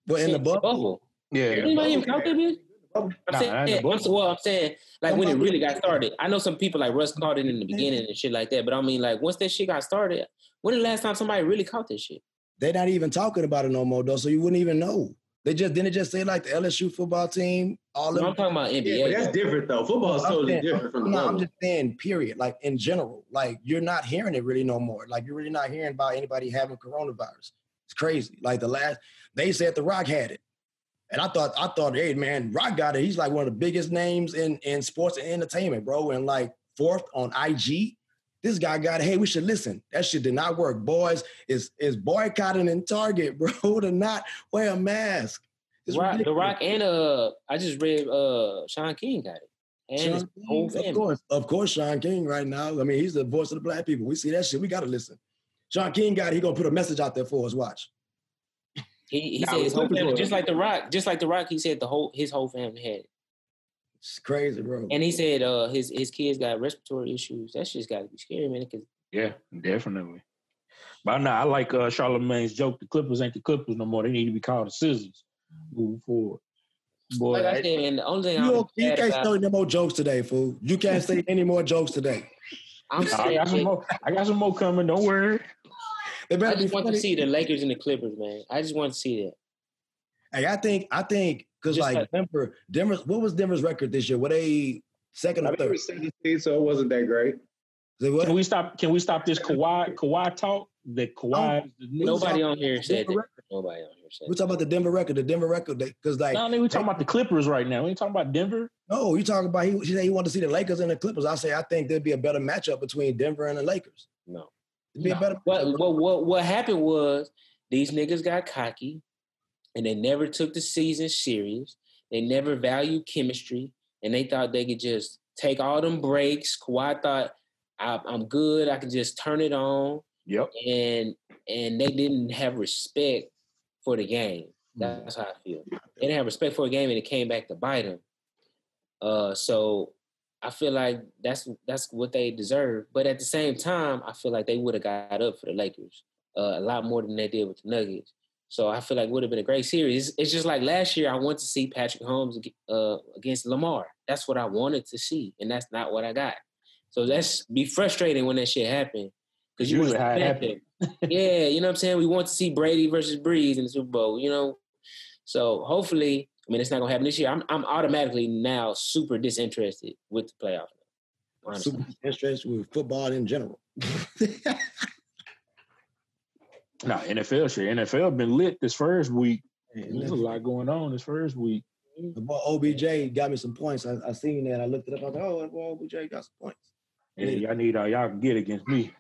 but in the Shit, bubble. Yeah, Anybody even caught that bitch? I'm Nah, saying, not in the I'm, well, I'm saying, like when it really got started. I know some people like Russ caught it in the mm-hmm. beginning and shit like that, but I mean, like once that shit got started, when the last time somebody really caught that shit? They're not even talking about it no more, though, so you wouldn't even know. They just didn't it just say like the LSU football team, all No, of I'm talking about Yeah, NBA. but that's different though. Football is totally saying- different from the No, I'm just saying, period. Like in general, like you're not hearing it really no more. Like you're really not hearing about anybody having coronavirus. It's crazy. Like the last, they said the Rock had it, and I thought, I thought, hey man, Rock got it. He's like one of the biggest names in in sports and entertainment, bro. And like fourth on IG, this guy got it. Hey, we should listen. That shit did not work. Boys is is boycotting in Target, bro, to not wear a mask. Rock, the. Rock and uh, I just read uh, Shaun King got it, and his Sean whole of course, of course, Shaun King right now. I mean, he's the voice of the black people. We see that shit. We gotta listen. Shaun King got it. He gonna put a message out there for us. Watch. He, he Nah, said his whole family, just like the Rock, just like the Rock. He said the whole his whole family had it, It's crazy, bro. and he said uh, his his kids got respiratory issues. That shit's got to be scary, man. Because Yeah, definitely. But now I like uh, Charlemagne's joke. The Clippers ain't the Clippers no more. They need to be called the Scissors. Moving forward, boy. like I said, and the only thing you, I'm don't- you can't about, say no more jokes today, fool. You can't say any more jokes today. I'm I got some more. I got some more coming. Don't worry. They I better be just want to see the Lakers and the Clippers, man. I just want to see that. Hey, I think, I think, because like like- Denver, Denver, what was Denver's record this year? Were they second I or think it third? was seed, so it wasn't that great. Can we stop? Can we stop this Kawhi Kawhi talk? That Kawhi. is the new- Nobody on here said that. Nobody on here said. We're talking about the Denver record, the Denver record, because like No, I mean, we talking about the Clippers right now. We ain't talking about Denver. no, you talking about he, he said he wanted to see the Lakers and the Clippers. I say I think there'd be a better matchup between Denver and the Lakers. No. It'd be a better. What what what what happened was these niggas got cocky, and they never took the season serious. They never valued chemistry, and they thought they could just take all them breaks. Kawhi thought I, I'm good. I can just turn it on, Yep. and and they didn't have respect for the game. That's how I feel. They didn't have respect for a game, and it came back to bite them. Uh, so I feel like that's that's what they deserve. But at the same time, I feel like they would have got up for the Lakers uh, a lot more than they did with the Nuggets. So I feel like it would have been a great series. It's, just like last year, I went to see Patrick Mahomes uh, against Lamar. That's what I wanted to see, and that's not what I got. So that's be frustrating when that shit happened because you Usually want how it yeah, you know what I'm saying? We want to see Brady versus Brees in the Super Bowl, you know? So hopefully, I mean, it's not going to happen this year. I'm, I'm automatically now super disinterested with the playoff. Honestly. Super interested with football in general. No, NFL shit. NFL been lit this first week. And There's a lot going on this first week. The boy OBJ got me some points. I, I seen that. I looked it up. I was like, oh, that boy OBJ got some points. And y'all need all y'all can get against me.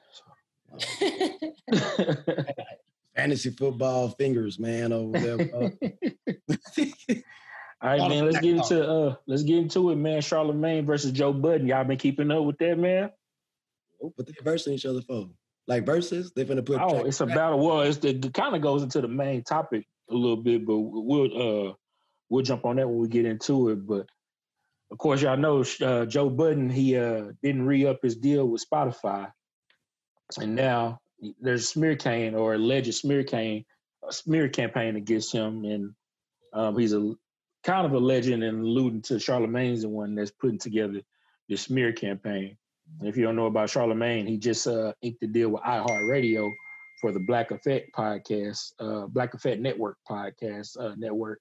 Fantasy football fingers, man, over there. bro. All right, man. Let's get into uh let's get into it, man. Charlemagne versus Joe Budden. Y'all been keeping up with that, man? what they're versing each other for? Like verses? They finna put. Oh, it's a battle. Well, it's the, it kind of goes into the main topic a little bit, but we'll uh we'll jump on that when we get into it. But of course, y'all know uh, Joe Budden. He uh didn't re up his deal with Spotify, and now there's a smear campaign or alleged smear campaign, a smear campaign against him, and um, he's a kind of a legend and alluding to Charlemagne's the one that's putting together the smear campaign. And if you don't know about Charlemagne, he just uh, inked the deal with iHeartRadio for the Black Effect podcast, uh, Black Effect Network podcast uh, network.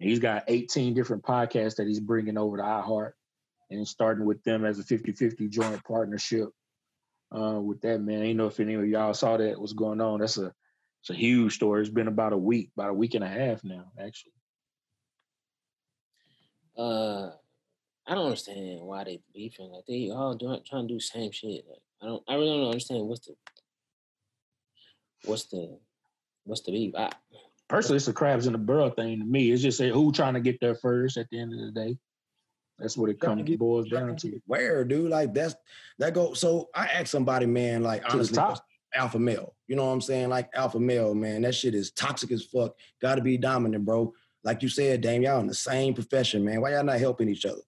And he's got 18 different podcasts that he's bringing over to iHeart and starting with them as a 50-50 joint partnership uh, with that, man. You know if any of y'all saw that, what's going on. That's a, it's a huge story. It's been about a week, about a week and a half now, actually. uh, I don't understand why they beefing. Like they all doing trying to do the same shit. Like I don't. I really don't understand what's the what's the what's the beef. I, Personally, it's a crabs in the barrel thing to me. It's just a, who trying to get there first at the end of the day. That's what it comes boils down to. Where, dude? Like that's that go. So I asked somebody, man, like To honestly, alpha male. You know what I'm saying? Like alpha male, man. That shit is toxic as fuck. Got to be dominant, bro. Like you said, damn, y'all in the same profession, man. Why y'all not helping each other?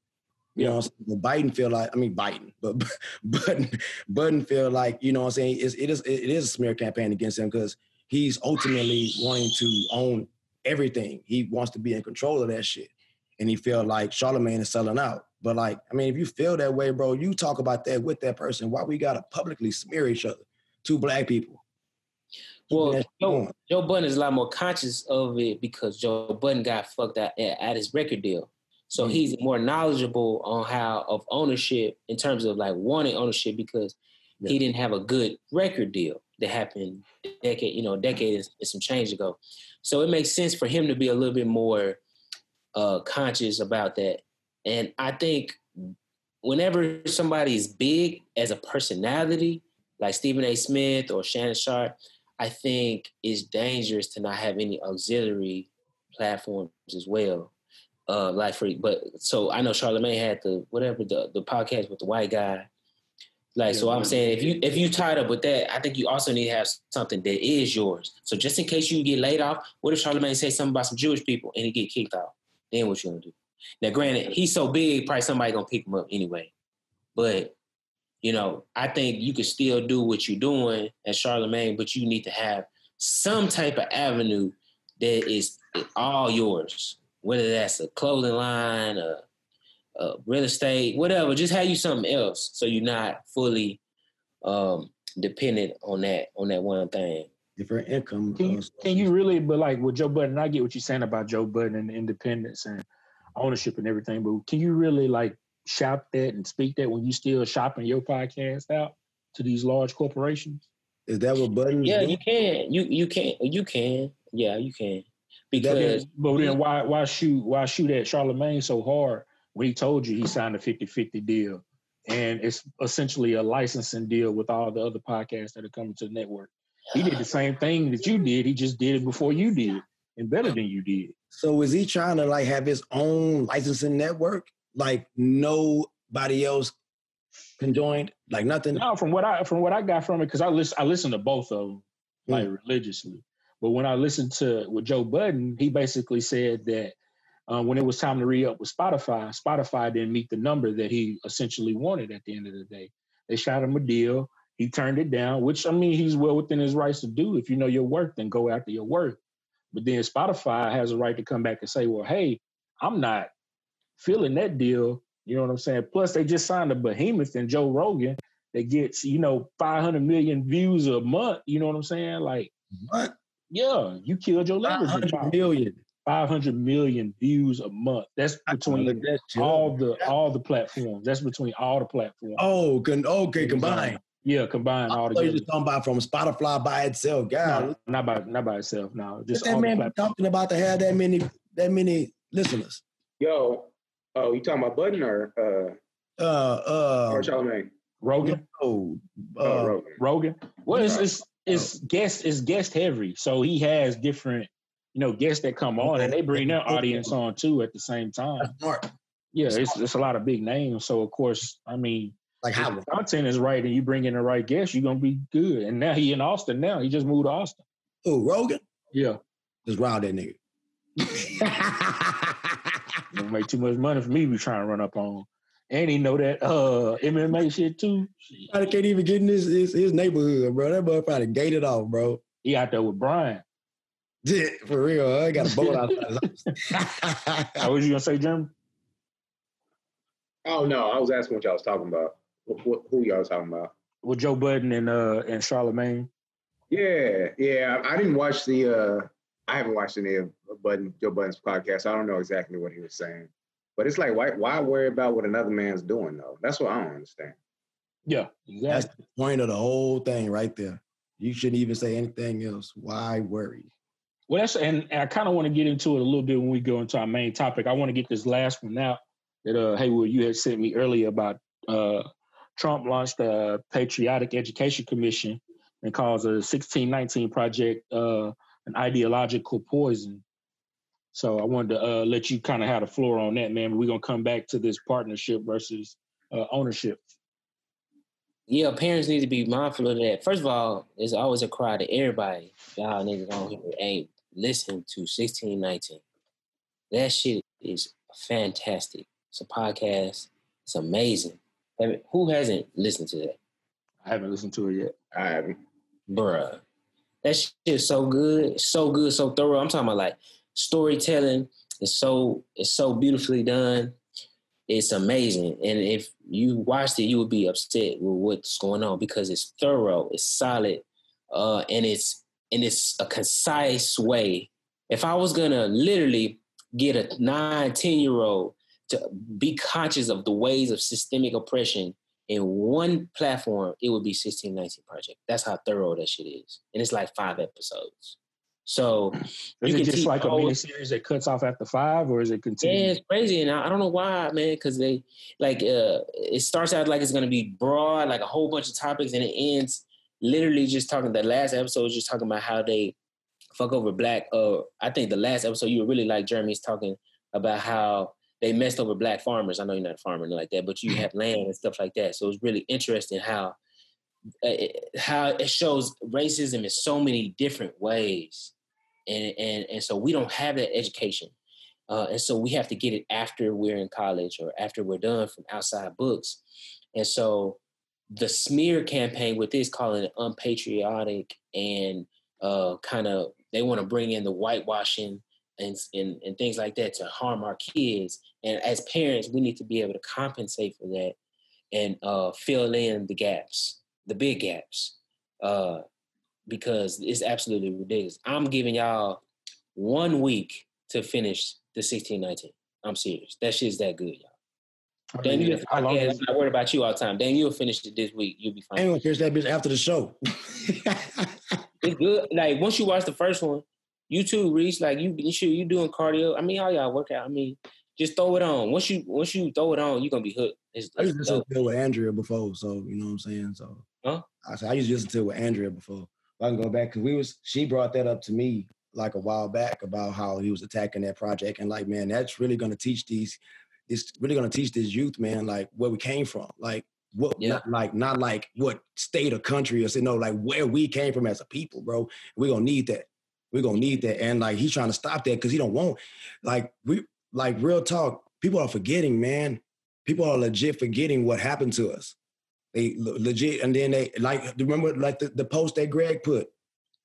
You know what I'm saying? Biden feel like I mean Biden, but Budden Budden feel like you know what I'm saying. It's, it is it is a smear campaign against him because he's ultimately wanting to own everything. He wants to be in control of that shit, and he felt like Charlemagne is selling out. But like, I mean, if you feel that way, bro, you talk about that with that person. Why we gotta publicly smear each other? Two black people. Well, Joe. Joe Budden is a lot more conscious of it because Joe Budden got fucked out at, at his record deal. So Mhm. he's more knowledgeable on how of ownership in terms of like wanting ownership because Yeah. he didn't have a good record deal that happened a decade, you know, a decade and and some change ago. So it makes sense for him to be a little bit more uh, conscious about that. And I think whenever somebody is big as a personality, like Stephen A. Smith or Shannon Sharpe, I think it's dangerous to not have any auxiliary platforms as well. Uh, like for but so I know Charlemagne had the whatever the the podcast with the white guy. Like so, I'm saying if you if you tied up with that, I think you also need to have something that is yours. So just in case you get laid off, what if Charlemagne say something about some Jewish people and he get kicked out? Then what you gonna do? Now, granted, he's so big, probably somebody gonna pick him up anyway. But you know, I think you can still do what you're doing as Charlemagne, but you need to have some type of avenue that is all yours. Whether that's a clothing line, a, a real estate, whatever. Just have you something else, so you're not fully um, dependent on that on that one thing. Different income. Can you, uh, can you really, but like with Joe Budden, I get what you're saying about Joe Budden and independence and ownership and everything, but can you really like shout that and speak that when you still shopping your podcast out to these large corporations? Is that what Budden? Yeah, you can. You you can. You can. Yeah, you can. But then, Because but then why why shoot why shoot at Charlemagne so hard when he told you he signed a 50-50 deal and it's essentially a licensing deal with all the other podcasts that are coming to the network. He did the same thing that you did. He just did it before you did and better than you did. So is he trying to like have his own licensing network? Like nobody else can join? Like nothing? No, from what I from what I got from it, because I listen I listen to both of them like Mm. religiously. But when I listened to with Joe Budden, he basically said that uh, when it was time to re up with Spotify, Spotify didn't meet the number that he essentially wanted at the end of the day. They shot him a deal. He turned it down, which I mean, he's well within his rights to do. If you know your worth, then go after your worth. But then Spotify has a right to come back and say, well, hey, I'm not feeling that deal. You know what I'm saying? Plus, they just signed a behemoth in Joe Rogan that gets, you know, 500 million views a month. You know what I'm saying? Like, What? yeah, you killed your leverage. with 500 million. 500 million views a month. That's between at that all the all the platforms. That's between all the platforms. Oh, con- okay, combined. Yeah, combined I all thought you together. just talking about from Spotify by itself. God, No, not by not by itself. No, just that man be talking about to have that many that many listeners? Yo, oh, you talking about Budden or uh, Uh, or uh, Charlemagne? Rogan, oh, Oh, uh, Rogan. Rogan. Well, it's Yeah. it's it's guest it's guest heavy, so he has different you know guests that come on, and they bring their audience on too at the same time. smart. Yeah, it's it's a lot of big names. So of course, I mean, Like if how? the content is right and you bring in the right guest, you're gonna be good. And now he in Austin. Now he just moved to Austin. Oh, Rogan. Yeah, Just round that nigga. don't make too much money for me. to Be trying to run up on. And he know that uh MMA shit too. Shit. I can't even get in his, his his neighborhood, bro. That boy probably gated off, bro. He out there with Brian. Yeah, For real, I got a boat outside. What was you gonna say, Jim? Oh no, I was asking what y'all was talking about. Wh- wh- who y'all talking about? With Joe Budden and uh and Charlemagne. Yeah, yeah. I I didn't watch the. uh I haven't watched any of Budden Joe Budden's podcast. So I don't know exactly what he was saying. But it's like, why why worry about what another man's doing though? That's what I don't understand. Yeah, That's the point of the whole thing right there. You shouldn't even say anything else. Why worry? Well, that's and, and I kind of want to get into it a little bit when we go into our main topic. I want to get this last one out that uh Haywood you had sent me earlier about uh Trump launched a patriotic education commission and calls a 1619 project uh an ideological poison. So I wanted to uh let you kind of have the floor on that, man. We're gonna come back to this partnership versus uh, ownership. yeah, parents need to be mindful of that. First of all, there's always a cry to everybody. Y'all niggas on here ain't listen to 1619. That shit is fantastic. It's a podcast. It's amazing. I mean, who hasn't listened to that? I haven't listened to it yet. I haven't. bruh. That shit is so good, so good, so thorough. I'm talking about like storytelling. It's so it's so beautifully done. It's amazing. And if you watched it, you would be upset with what's going on because it's thorough, it's solid, uh, and it's and it's a concise way. If I was gonna literally get a nine, 10 year old to be conscious of the ways of systemic oppression in one platform, it would be 1619 Project. That's how thorough that shit is. And it's like five episodes. So Is You it can just like a mini series that cuts off after five, or is it yeah, it's crazy. And I, I don't know why, man, because they like uh it starts out like it's gonna be broad, like a whole bunch of topics, and it ends literally just talking the last episode was just talking about how they fuck over black uh I think the last episode you were really like Jeremy's talking about how they messed over black farmers. I know you're not a farmer and like that, but you have land and stuff like that. So it's really interesting how it- how it shows racism in so many different ways, and and and so we don't have that education, uh, and so we have to get it after we're in college or after we're done from outside books, and so the smear campaign with this calling it unpatriotic and uh, kind of they want to bring in the whitewashing and, and and things like that to harm our kids, and as parents we need to be able to compensate for that and uh, fill in the gaps the big gaps uh, because it's absolutely ridiculous. I'm giving y'all one week to finish the 1619. I'm serious. That shit's that good, y'all. I mean, you how long I'm not worried about you all the time. Dan, you'll finish it this week. You'll be I fine. gonna catch that bitch after the show. It's good. Like once you watch the first one, You too, Reese. Like you, you should you doing cardio. I mean, all y'all work out? I mean, just throw it on. Once you once you throw it on, you're gonna be hooked. It's, I used to listen to it with Andrea before, so you know what I'm saying. So Huh? I said I used to listen to it with Andrea before. I can go back because we was she brought that up to me like a while back about how he was attacking that project and like man, that's really gonna teach these. It's really gonna teach this youth, man, like where we came from, like what, Yeah. not like not like what state or country or say no, like where we came from as a people, bro. We're gonna need that. We're gonna need that, and like he's trying to stop that because he don't want, like we, like real talk. People are forgetting, man people are legit forgetting what happened to us. They legit, and then they like remember like the, the post that Greg put.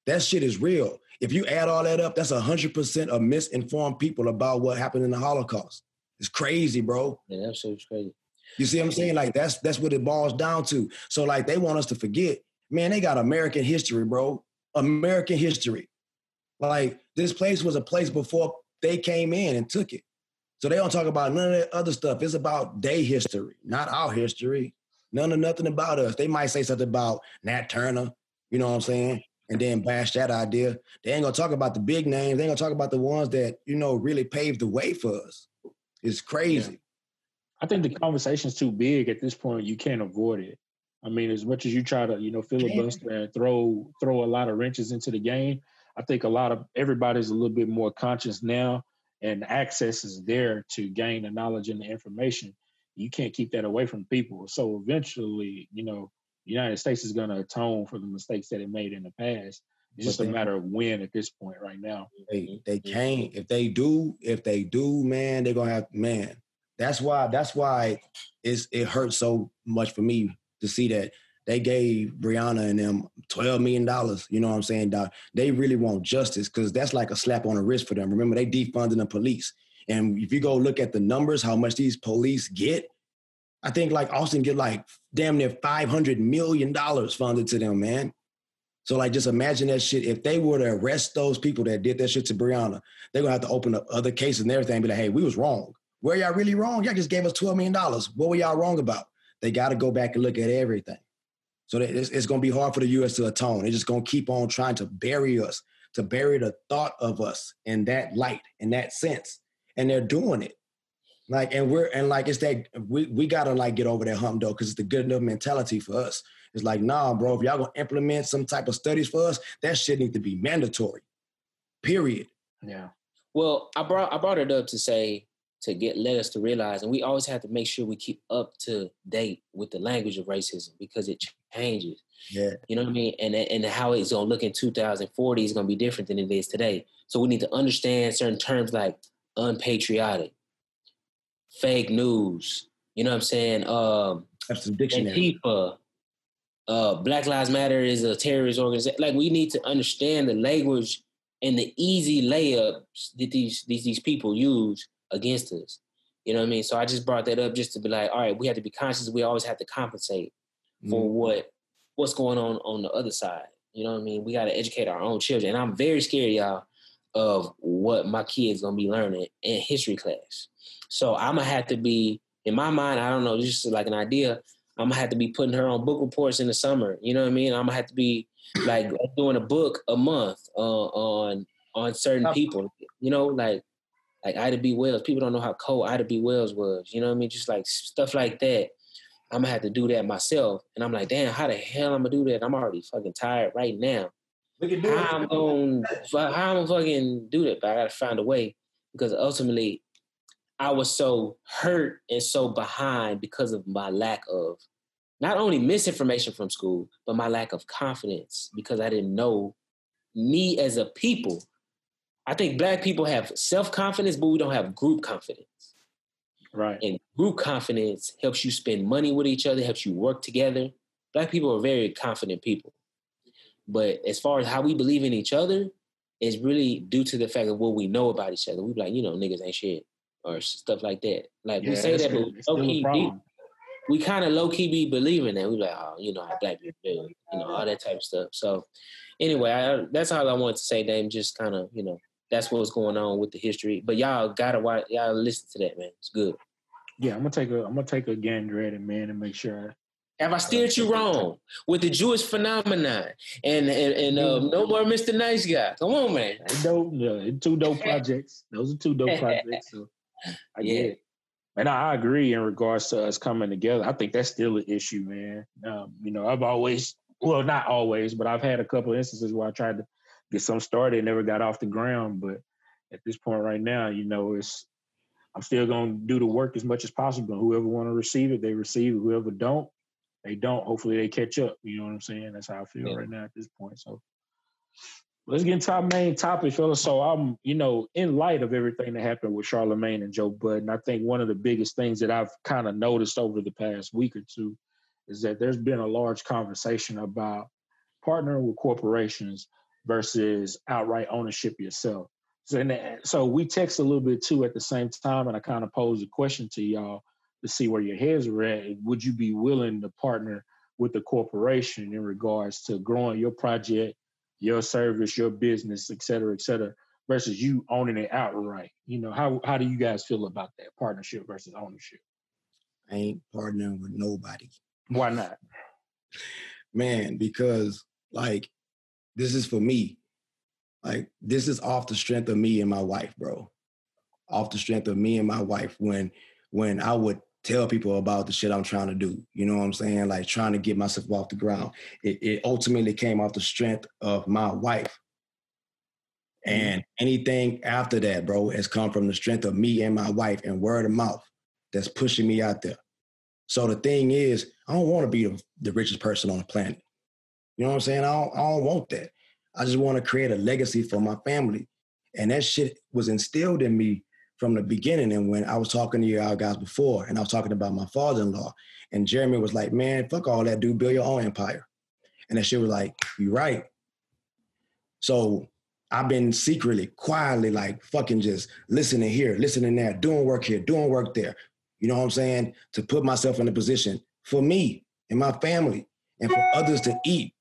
That shit is real. If you add all that up, that's a hundred percent of misinformed people about what happened in the Holocaust. It's crazy, bro. Yeah, that shit crazy. You see what I'm saying? Like that's that's what it boils down to. So like they want us to forget. Man, they got American history, bro. American history. Like this place was a place before they came in and took it. So they don't talk about none of that other stuff. It's about their history, not our history. None of nothing about us. They might say something about Nat Turner, you know what I'm saying? And then bash that idea. They ain't gonna talk about the big names. They ain't gonna talk about the ones that, you know, really paved the way for us. It's crazy. I think the conversation's too big at this point. You can't avoid it. I mean, as much as you try to, you know, filibuster and throw throw a lot of wrenches into the game, I think a lot of everybody's a little bit more conscious now, and access is there to gain the knowledge and the information. You can't keep that away from people. So eventually, you know, the United States is going to atone for the mistakes that it made in the past. It's just a matter of when at this point right now. They they can't. If they do, if they do, man, they're gonna have man. That's why. That's why it's it hurts so much for me to see that they gave Breonna and them twelve million dollars. You know what I'm saying? Doc? They really want justice because that's like a slap on the wrist for them. Remember, they defunding the police, and if you go look at the numbers, how much these police get, I think like Austin get like damn near five hundred million dollars funded to them, man. So like, just imagine that shit. If they were to arrest those people that did that shit to Breonna, they're gonna have to open up other cases and everything. And be like, hey, we was wrong. Where y'all really wrong? Y'all just gave us twelve million dollars. What were y'all wrong about? They got to go back and look at everything. So it's, it's gonna be hard for the U.S. to atone. They're just gonna keep on trying to bury us, to bury the thought of us in that light, in that sense, and they're doing it. Like, and we're and like it's that we we gotta like get over that hump though, because it's the good enough mentality for us. It's like, nah, bro, if y'all gonna implement some type of studies for us, that shit need to be mandatory. Period. Yeah. Well, I brought I brought it up to say to get let us to realize, and we always have to make sure we keep up to date with the language of racism because it changes. Yeah. You know what I mean? And and how it's gonna look in 2040 is gonna be different than it is today. So we need to understand certain terms like unpatriotic, fake news. You know what I'm saying? Um, That's the dictionary. Antifa, uh, Black Lives Matter is a terrorist organization. Like we need to understand the language and the easy layups that these these these people use against us. You know what I mean? So I just brought that up just to be like, all right, we have to be conscious. We always have to compensate for Mhm. what what's going on on the other side. You know what I mean? We got to educate our own children, and I'm very scared, y'all, of what my kids gonna be learning in history class. So I'm gonna have to be in my mind. I don't know, just like an idea. I'm gonna have to be putting her on book reports in the summer. You know what I mean? I'm gonna have to be like doing a book a month uh, on on certain people. You know, like like Ida B. Wells. People don't know how cold Ida B. Wells was. You know what I mean? Just like stuff like that. I'm gonna have to do that myself. And I'm like, damn, how the hell I'm gonna do that? I'm already fucking tired right now. We can do I'm gonna how I'm gonna fucking do that? But I gotta find a way because ultimately I was so hurt and so behind because of my lack of not only misinformation from school, but my lack of confidence because I didn't know me as a people. I think black people have self confidence, but we don't have group confidence. Right. And group confidence helps you spend money with each other, helps you work together. Black people are very confident people. But as far as how we believe in each other, is really due to the fact of what we know about each other. We like, you know, niggas ain't shit or stuff like that. Like we say that, but it's low key, we, we kind of low key be believing that. We like, oh, you know how black people do, you know, all that type of stuff. So anyway, I, that's all I wanted to say, Dame. Just kind of, you know, that's what's going on with the history. But y'all gotta watch, y'all listen to that, man. It's good. Yeah, I'm gonna take a I'm gonna take a gander at it, man, and make sure I, Have I steered you wrong with the Jewish phenomenon and and, and uh, no more Mr. Nice Guy? Come on, man. Dope, yeah, two dope projects. Those are two dope projects. So I Yeah. get it. And I, I agree in regards to us coming together. I think that's still an issue, man. Um, you know, I've always, well, not always, but I've had a couple of instances where I tried to get some started never got off the ground. But at this point right now, you know, it's I'm still gonna do the work as much as possible. Whoever want to receive it, they receive it. Whoever don't, they don't. Hopefully they catch up. You know what I'm saying? That's how I feel Yeah. right now at this point. So let's get into our main topic, fellas. So I'm, you know, in light of everything that happened with Charlemagne and Joe Budden, I think one of the biggest things that I've kind of noticed over the past week or two is that there's been a large conversation about partnering with corporations versus outright ownership yourself. So, and that- so we text a little bit too at the same time, and I kind of pose a question to y'all to see where your heads are at. Would you be willing to partner with the corporation in regards to growing your project, your service, your business, et cetera, et cetera, versus you owning it outright? You know, how how do you guys feel about that partnership versus ownership? I ain't partnering with nobody. Why not? man, because like this is for me. Like this is off the strength of me and my wife, bro. Off the strength of me and my wife when when I would tell people about the shit I'm trying to do. You know what I'm saying? Like trying to get myself off the ground. It, it ultimately came off the strength of my wife. Mm-hmm. And anything after that, bro, has come from the strength of me and my wife and word of mouth that's pushing me out there. So the thing is, I don't want to be the, the richest person on the planet. You know what I'm saying? I don't, I don't want that. I just want to create a legacy for my family. And that shit was instilled in me from the beginning. And when I was talking to you all guys before, and I was talking about my father-in-law, and Jeremy was like, man, fuck all that, dude, build your own empire. And that shit was like, you right. So I've been secretly, quietly, like fucking just listening here, listening there, doing work here, doing work there. You know what I'm saying? To put myself in a position for me and my family and for others to eat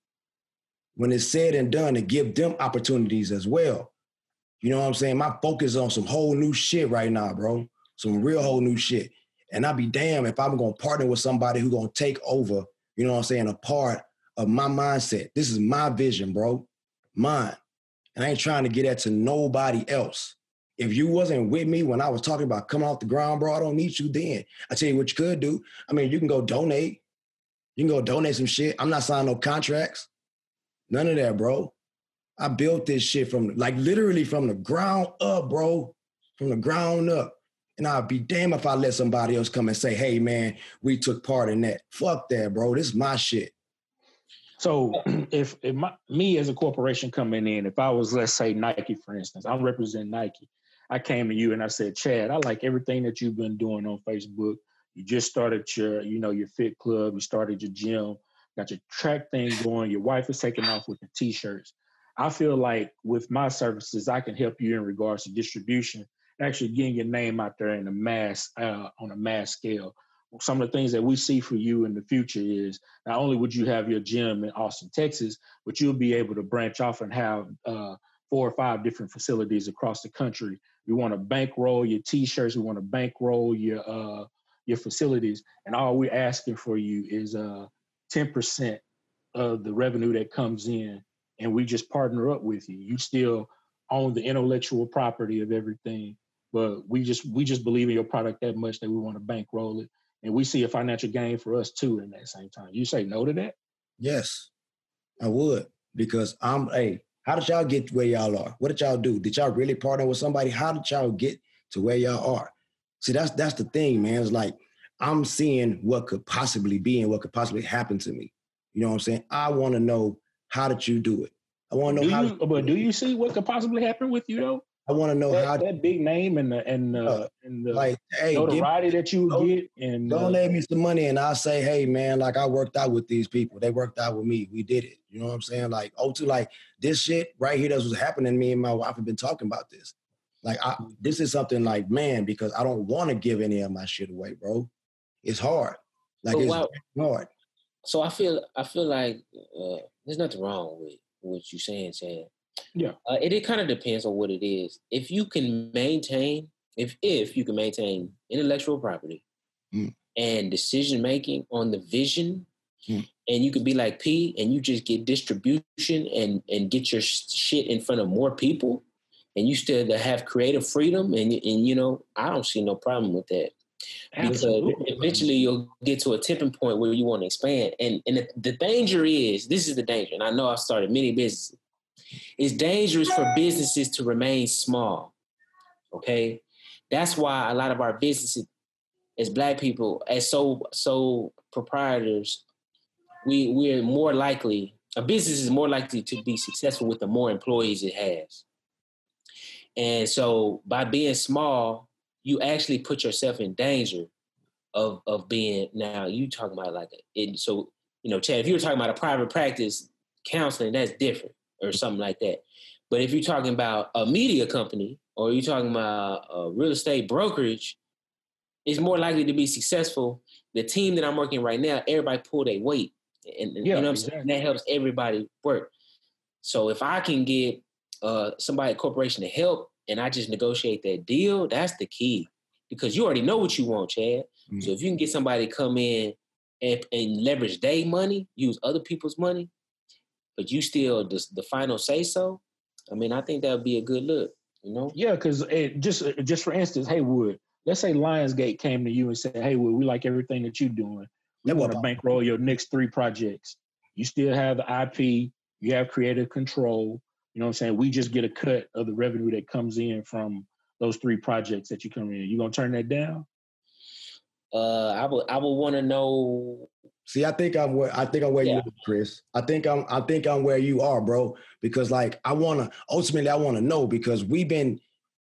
when it's said and done to give them opportunities as well. You know what I'm saying? My focus on some whole new shit right now, bro. Some real whole new shit. And I'll be damned if I'm gonna partner with somebody who's gonna take over, you know what I'm saying, a part of my mindset. This is my vision, bro. Mine. And I ain't trying to get that to nobody else. If you wasn't with me when I was talking about coming off the ground, bro, I don't need you then. I tell you what you could do. I mean, you can go donate. You can go donate some shit. I'm not signing no contracts. None of that, bro. I built this shit from like literally from the ground up, bro. From the ground up. And I'd be damned if I let somebody else come and say, hey man, we took part in that. Fuck that, bro. This is my shit. So if, if my, me as a corporation coming in, if I was, let's say Nike, for instance, I'm representing Nike. I came to you and I said, Chad, I like everything that you've been doing on Facebook. You just started your, you know, your fit club. You started your gym. Got your track thing going. Your wife is taking off with the t-shirts. I feel like with my services, I can help you in regards to distribution, actually getting your name out there in a mass uh, on a mass scale. Some of the things that we see for you in the future is not only would you have your gym in Austin, Texas, but you'll be able to branch off and have uh, four or five different facilities across the country. We want to bankroll your T-shirts. We want to bankroll your uh, your facilities, and all we're asking for you is uh, ten percent of the revenue that comes in, and we just partner up with you. You still own the intellectual property of everything, but we just we just believe in your product that much that we want to bankroll it, and we see a financial gain for us too. In that same time, you say no to that? Yes, I would because I'm. Hey, how did y'all get where y'all are? What did y'all do? Did y'all really partner with somebody? How did y'all get to where y'all are? See, that's that's the thing, man. It's like I'm seeing what could possibly be and what could possibly happen to me. You know what I'm saying? I want to know how did you do it? I want to know Do how. you, but do you see what could possibly happen with you though? I want to know how. That, that big name and the and the, Uh, and the Like, hey, give, notoriety that you don't- get and don't uh, me some money, and I'll say, hey, man, like I worked out with these people. They worked out with me. We did it. You know what I'm saying? Like, oh, to like this shit right here. That's what's happening. Me and my wife have been talking about this. Like, I, this is something like, man, because I don't want to give any of my shit away, bro. It's hard. Like, But it's why- hard. So I feel I feel like uh, there's nothing wrong with what you're saying, Chad. Yeah. Uh, it, it kind of depends on what it is. If you can maintain, if if you can maintain intellectual property Mm. and decision making on the vision Hmm. And you could be like P, and you just get distribution and and get your shit in front of more people, and you still have creative freedom. And and you know, I don't see no problem with that because eventually you'll get to a tipping point where you want to expand. And and the, the danger is this is the danger. And I know I've started many businesses. It's dangerous for businesses to remain small. Okay, that's why a lot of our businesses, as Black people, as so so proprietors, we we're more likely a business is more likely to be successful with the more employees it has. And so by being small, you actually put yourself in danger of of being now you talking about like it so you know Chad if you were talking about a private practice counseling that's different or something like that. But if you're talking about a media company or you're talking about a real estate brokerage it's more likely to be successful. The team that I'm working right now everybody pull their weight and, and Yeah, you know what I'm saying? Exactly. that helps everybody work. So if I can get uh somebody a corporation to help and I just negotiate that deal, that's the key. Because you already know what you want, Chad. Mm. So if you can get somebody to come in and, and leverage their money, use other people's money, but you still the, the final say so, I mean, I think that would be a good look, you know? Yeah, because just just for instance, Haywood, let's say Lionsgate came to you and said, "Haywood, we like everything that you're doing. We want to bankroll your next three projects. You still have the IP, you have creative control. You know what I'm saying? We just get a cut of the revenue that comes in from those three projects that you come in. You gonna turn that down? Uh, I would I would want to know. See, I think I'm where I think I'm where Yeah. you are, Chris. I think I'm I think I'm where you are, bro. Because like I wanna ultimately I wanna know because we've been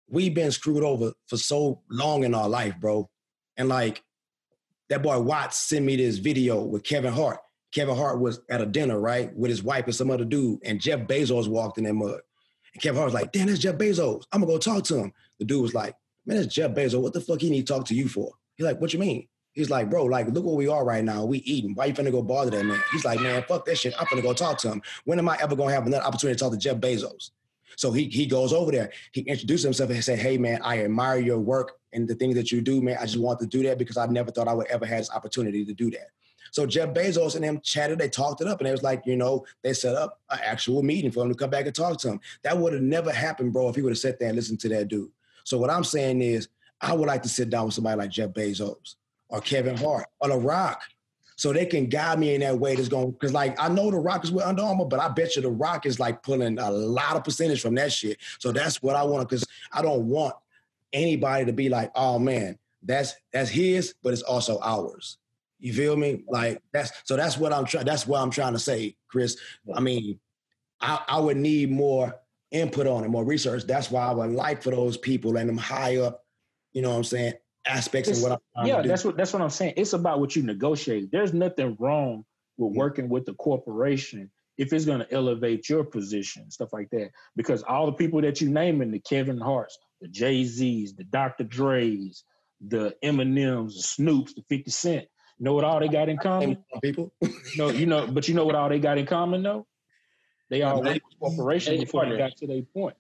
we've been screwed over for so long in our life, bro. And like that boy Watts sent me this video with Kevin Hart. Kevin Hart was at a dinner, right, with his wife and some other dude, and Jeff Bezos walked in that mud. And Kevin Hart was like, damn, that's Jeff Bezos. I'm gonna go talk to him. The dude was like, man, that's Jeff Bezos. What the fuck he need to talk to you for? He's like, what you mean? He's like, bro, like, look where we are right now. We eating. Why you finna go bother that man? He's like, man, fuck that shit. I'm finna go talk to him. When am I ever gonna have another opportunity to talk to Jeff Bezos? So he he goes over there. He introduced himself and he said, hey man, I admire your work and the things that you do, man. I just want to do that because I never thought I would ever have this opportunity to do that. So Jeff Bezos and them chatted, they talked it up, and it was like, you know, they set up an actual meeting for him to come back and talk to him. That would have never happened, bro, if he would have sat there and listened to that dude. So what I'm saying is, I would like to sit down with somebody like Jeff Bezos or Kevin Hart or The Rock, so they can guide me in that way. That's going because, like, I know The Rock is with Under Armour, but I bet you The Rock is like pulling a lot of percentage from that shit. So that's what I want because I don't want anybody to be like, oh man, that's that's his, but it's also ours. You feel me? Like that's so that's what I'm trying. That's what I'm trying to say, Chris. I mean, I, I would need more input on it, more research. That's why I would like for those people and them high up, you know what I'm saying, aspects of It's- what I'm trying yeah, that's what that's what I'm saying. It's about what you negotiate. There's nothing wrong with Mhm. working with the corporation if it's going to elevate your position, stuff like that. Because all the people that you naming, the Kevin Harts, the Jay Z's, the Dr. Dre's, the Eminems, the Snoops, the 50 Cent, know what all they got in common? people. No, you know, but you know what all they got in common though? They all They- worked with corporations they before they got to their point.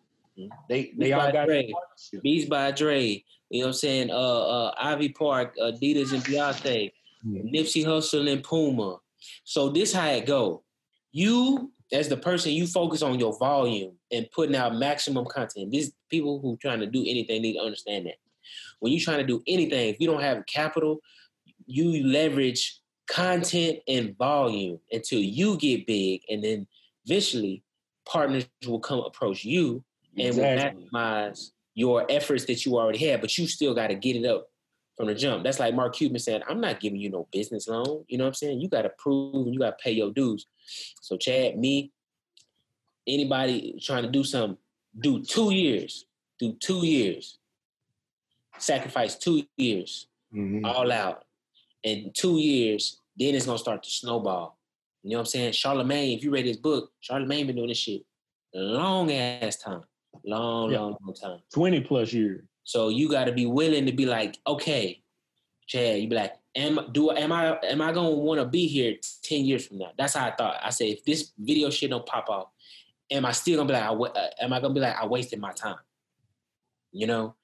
They they It's all got Dre. a. Beats by Dre, you know what I'm saying? Uh, uh, Ivy Park, Adidas and Beyonce, Nipsey Hussle and Puma. So this how it go. You as the person, you focus on your volume and putting out maximum content. These people who trying to do anything need to understand that. When you're trying to do anything, if you don't have capital, you leverage content and volume until you get big, and then eventually partners will come approach you and will maximize your efforts that you already had, but you still got to get it up from the jump. That's like Mark Cuban saying, I'm not giving you no business loan. You know what I'm saying? You got to prove and you got to pay your dues. So, Chad, me, anybody trying to do something, do two years, do two years, sacrifice two years, Mhm. all out. In two years, then it's going to start to snowball. You know what I'm saying? Charlemagne, if you read his book, Charlemagne been doing this shit long ass time. Long, Yeah. long, long time. 20 plus years. So you got to be willing to be like, okay, Chad. You be like, am do am I am I gonna want to be here ten years from now? That's how I thought. I said, if this video shit don't pop off, am I still gonna be like, I, uh, am I gonna be like, I wasted my time? You know,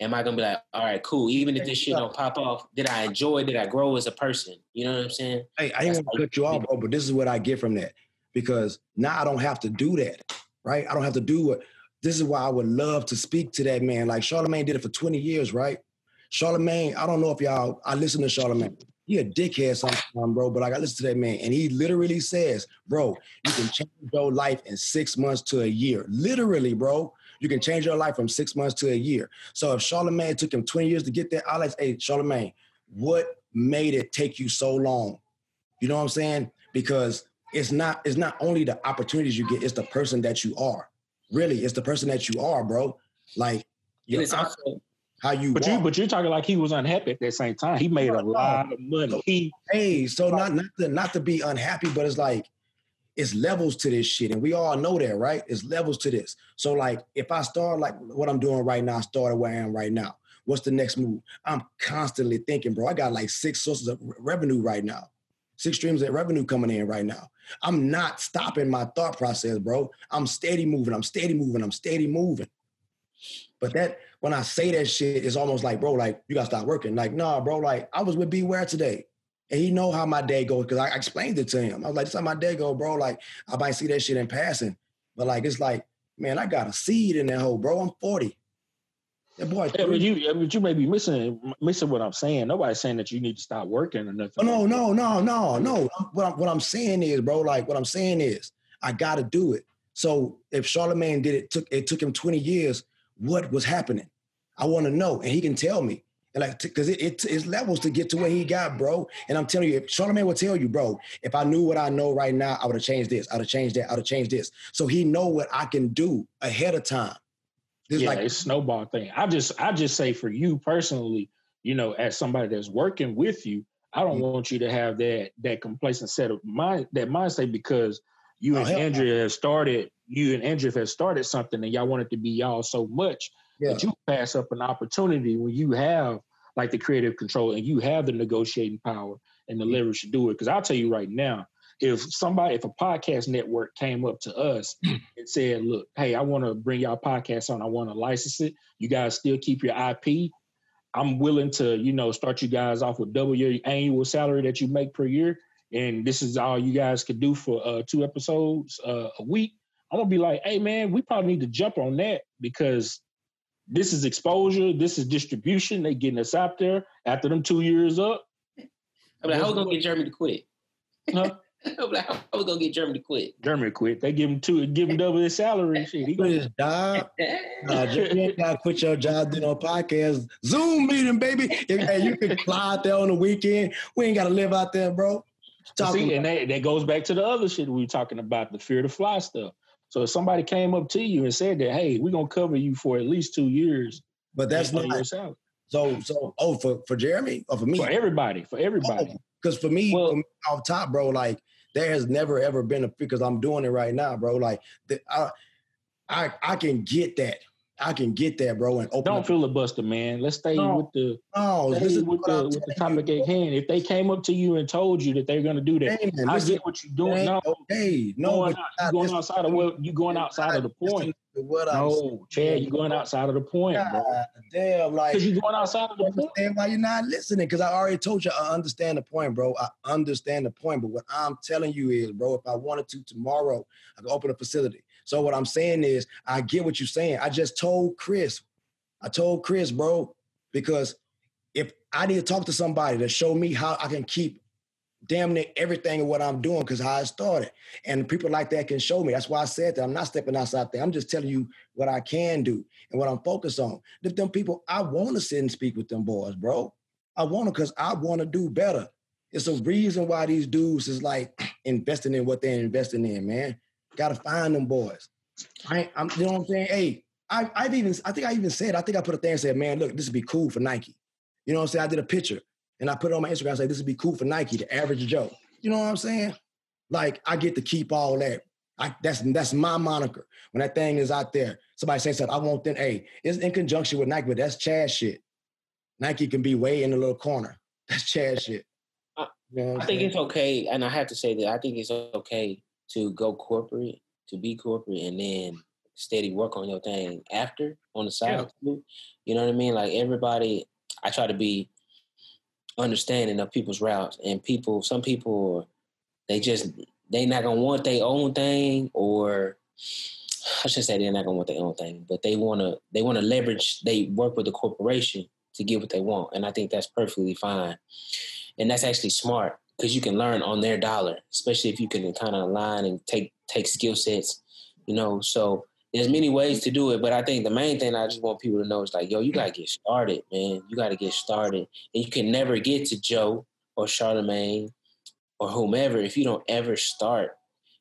am I gonna be like, all right, cool. Even if this shit don't pop off, did I enjoy? Did I grow as a person? You know what I'm saying? Hey, I ain't gonna cut you off, bro, but this is what I get from that. Because now I don't have to do that, right? I don't have to do what this is why I would love to speak to that man. Like Charlemagne did it for 20 years, right? Charlemagne, I don't know if y'all I listen to Charlemagne. He a dickhead sometimes, bro, but like I listen to that man, and he literally says, bro, you can change your life in six months to a year. Literally, bro. You can change your life from six months to a year. So if Charlemagne took him 20 years to get there, I like, hey, Charlemagne, what made it take you so long? You know what I'm saying? Because it's not it's not only the opportunities you get, it's the person that you are. Really, it's the person that you are, bro. Like And your it's also how you But you but you're talking like he was unhappy at that same time. He made a lot of money. He hey, so not not to not to be unhappy, but it's like it's levels to this shit, and we all know that, right? It's levels to this. So like, if I start like what I'm doing right now, I started where I am right now. What's the next move? I'm constantly thinking, bro. I got like six sources of revenue right now, six streams of revenue coming in right now. I'm not stopping my thought process, bro. I'm steady moving. I'm steady moving. I'm steady moving. But that when I say that shit, it's almost like, bro, like you gotta stop working. Like, nah, bro, like I was with Beware today. And he know how my day goes because I explained it to him. I was like, this is how my day go, bro. Like, I might see that shit in passing. But like, it's like, man, I got a seed in that hole, bro. I'm 40. That boy, yeah, but you but you may be missing missing what I'm saying. Nobody's saying that you need to stop working or nothing. No, no, no, no, no. What I'm, what I'm saying is, bro, like what I'm saying is, I gotta do it. So if Charlemagne did it, took it took him 20 years. What was happening? I want to know, and he can tell me. Like, because it, it it's levels to get to where he got, bro. And I'm telling you, if Charlemagne will tell you, bro, if I knew what I know right now, I would have changed this. I'd have changed that. I'd have changed this. So he know what I can do ahead of time. This yeah, like it's snowball thing. I just I just say for you personally, you know, as somebody that's working with you, I don't Mhm. want you to have that that complacent set of mind that mindset because you Oh, and. Andrea have started, you and Andrea have started something and y'all want it to be y'all so much yeah, that you pass up an opportunity when you have like the creative control and you have the negotiating power and the leverage to do it. Because I'll tell you right now, if somebody, if a podcast network came up to us and said, "Look, hey, I want to bring y'all podcast on. I want to license it. You guys still keep your IP. I'm willing to, you know, start you guys off with double your annual salary that you make per year, and this is all you guys could do for uh, two episodes uh, a week." I'm gonna be like, "Hey, man, we probably need to jump on that because." This is exposure. This is distribution. They getting us out there after them two years up. I'm like, how we gonna get Jeremy to quit? Huh? I'm like, how we gonna get Jeremy to quit? German quit. They give him two, give him double his salary. Shit, he quit gonna, his job. Nah, you gotta quit your job doing a podcast. Zoom meeting, baby. If, hey, you can fly out there on the weekend. We ain't gotta live out there, bro. Talking see, and that, that goes back to the other shit we were talking about, the fear to fly stuff. So if somebody came up to you and said that, hey, we're gonna cover you for at least two years, but that's pay your not salary. so so oh for, for Jeremy or for me. for everybody, for everybody. Oh, because for me, Well- for me, off top, bro, like there has never ever been a because I'm doing it right now, bro. Like the, I, I I can get that. I can get that, bro, and open Don't up. filibuster, man. Let's stay No, with the No, stay listen with to the with the topic at hand. If they came up to you and told you that they're gonna do that, Hey, man, I get what you're doing. No, okay. No, going out, you're going outside of what you going outside of the point. to What No, Chad, you're going outside of the point, bro. God damn, like Because you're going outside of the point. understand why you're not listening. Because I already told you I understand the point, bro. I understand the point. But what I'm telling you is, bro, if I wanted to tomorrow, I could open a facility. So what I'm saying is, I get what you're saying. I just told Chris, I told Chris, bro, because if I need to talk to somebody to show me how I can keep damn near everything of what I'm doing, because how I started, and people like that can show me. That's why I said that I'm not stepping outside there. I'm just telling you what I can do and what I'm focused on. If them people, I want to sit and speak with them boys, bro. I want to because I want to do better. It's a reason why these dudes is like investing in what they're investing in, man. Got to find them boys. I, ain't- I'm, you know what I'm saying? Hey, I, I've even, I think I even said, I think I put a thing and said, man, look, this would be cool for Nike. You know what I'm saying? I did a picture and I put it on my Instagram. I said, this would be cool for Nike, the average Joe. You know what I'm saying? Like I get to keep all that. I, that's that's my moniker. When that thing is out there, somebody says something, I want them. Hey, it's in conjunction with Nike, but that's Chad shit. Nike can be way in the little corner. That's Chad shit. I- You know I think saying? it's okay, and I have to say that I think it's okay to go corporate, to be corporate, and then steady work on your thing after on the side. too. You know what I mean? Like everybody, I try to be understanding of people's routes and people. Some people, they just they not gonna want their own thing, or I should say they're not gonna want their own thing, but they wanna they wanna leverage. They work with the corporation to get what they want, and I think that's perfectly fine. And that's actually smart because you can learn on their dollar, especially if you can kind of align and take take skill sets. You know, so there's many ways to do it, but I think the main thing I just want people to know is like, yo, you gotta get started, man. You gotta get started, and you can never get to Joe or Charlemagne or whomever if you don't ever start.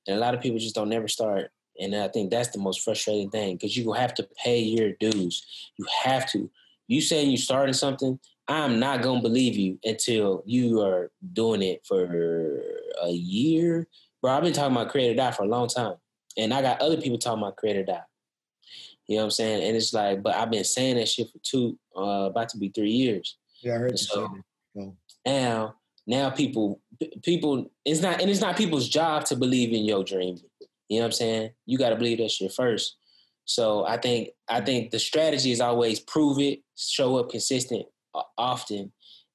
And a lot of people just don't never start, and I think that's the most frustrating thing because you have to pay your dues. You have to. You saying you started something, I'm not gonna believe you until you are doing it for a year, bro. I've been talking about Creator Die for a long time, and I got other people talking about Creator Die. You know what I'm saying? And it's like, but I've been saying that shit for two, uh, about to be three years. Yeah, I heard you So- say that. So, Now, now people, people, it's not, and it's not people's job to believe in your dream. You know what I'm saying? You got to believe that shit first. So I think, I think the strategy is always prove it, show up consistent, often,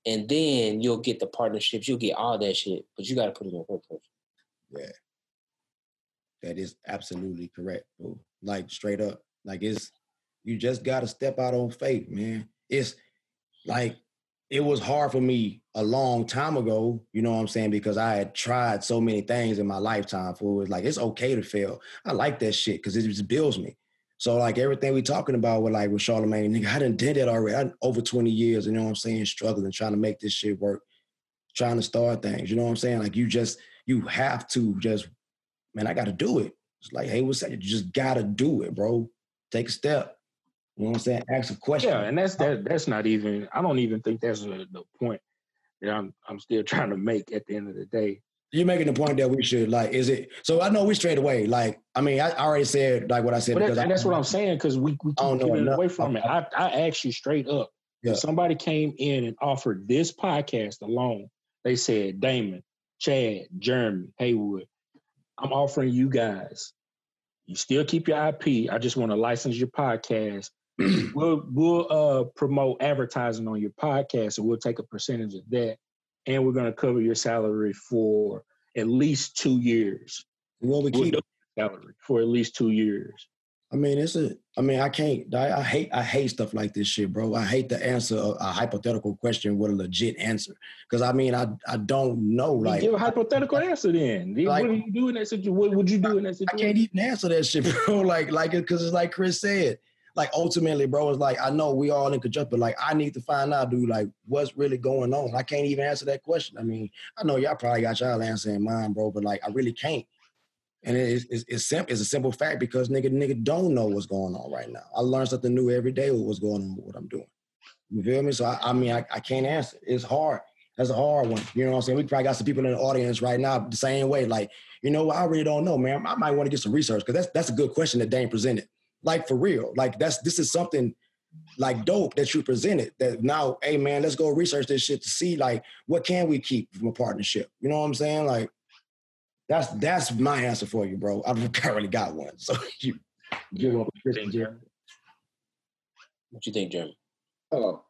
and then you'll get the partnerships, you'll get all that shit. But you got to put it in work first. yeah, that is absolutely correct, bro. Like straight up, like it's you just got to step out on faith, man. It's like it was hard for me a long time ago, you know what I'm saying? Because I had tried so many things in my lifetime for it. Like it's okay to fail. I like that shit because it just builds me. So like everything we talking about with like with Charlemagne, nigga, I done did it already. I over 20 years, you know what I'm saying, struggling, trying to make this shit work, trying to start things. You know what I'm saying? Like you just you have to just, man, I gotta do it. It's like hey, what's that? You just gotta do it, bro. Take a step. You know what I'm saying? Ask a question. Yeah, and that's that. That's not even. I don't even think that's the the point that I'm. I'm still trying to make at the end of the day. You're making the point that we should like, is it so I know we straight away, like, I mean, I already said like what I said But that, because I, and that's what I'm saying because we we keep getting away from it. I I asked you straight up. Yeah. If somebody came in and offered this podcast alone, they said, Damon, Chad, Jeremy, Haywood, I'm offering you guys. You still keep your IP. I just want to license your podcast. we'll we'll uh, promote advertising on your podcast, and we'll take a percentage of that, and we're going to cover your salary for at least two years. what we We'll keep salary for at least two years. I mean, it's a. I mean, I can't. I, I hate. I hate stuff like this shit, bro. I hate to answer a, a hypothetical question with a legit answer because I mean, I I don't know. Like, give a hypothetical answer then. Like- what do you do in that situation? What would you do in that situation? I can't even answer that shit, bro. Like, like it because it's like Chris said. Like ultimately, bro, it's like I know we all in conjunction, but like I need to find out, dude, like what's really going on. I can't even answer that question. I mean, I know y'all probably got y'all answer in mind, bro, but like I really can't. And it's it's it's, sim- it's a simple fact because nigga nigga don't know what's going on right now. I learn something new every day with what's going on with what I'm doing. You feel me? So I, I mean I, I can't answer. It's hard. That's a hard one. You know what I'm saying? We probably got some people in the audience right now the same way. Like, you know, what? I really don't know, man. I might want to get some research because that's that's a good question that Dame presented. Like for real. Like that's this is something like dope that you presented. That now, hey man, let's go research this shit to see like what can we keep from a partnership. You know what I'm saying? Like that's that's my answer for you, bro. I've currently got one. So you give up Christian Jeremy. What you think, Jeremy? Oh,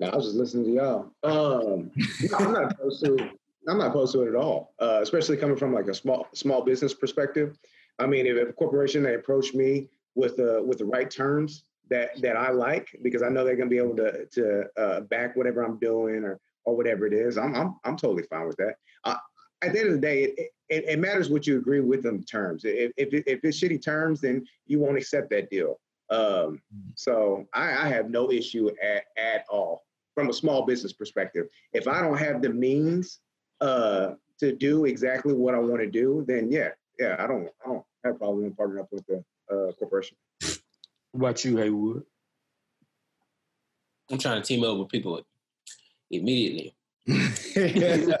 no, I was just listening to y'all. Um, no, I'm not opposed to. I'm not opposed to it at all. Uh, especially coming from like a small small business perspective. I mean, if a corporation they approach me with uh, with the right terms that that I like, because I know they're gonna be able to to uh, back whatever I'm doing or or whatever it is, I'm I'm I'm totally fine with that. Uh, at the end of the day, it, it, it matters what you agree with them terms. If if, it, if it's shitty terms, then you won't accept that deal. Um, so I, I have no issue at, at all from a small business perspective. If I don't have the means uh, to do exactly what I want to do, then yeah, yeah, I don't, I don't have a problem partnering up with the uh, corporation. What about you, Haywood? I'm trying to team up with people immediately. Because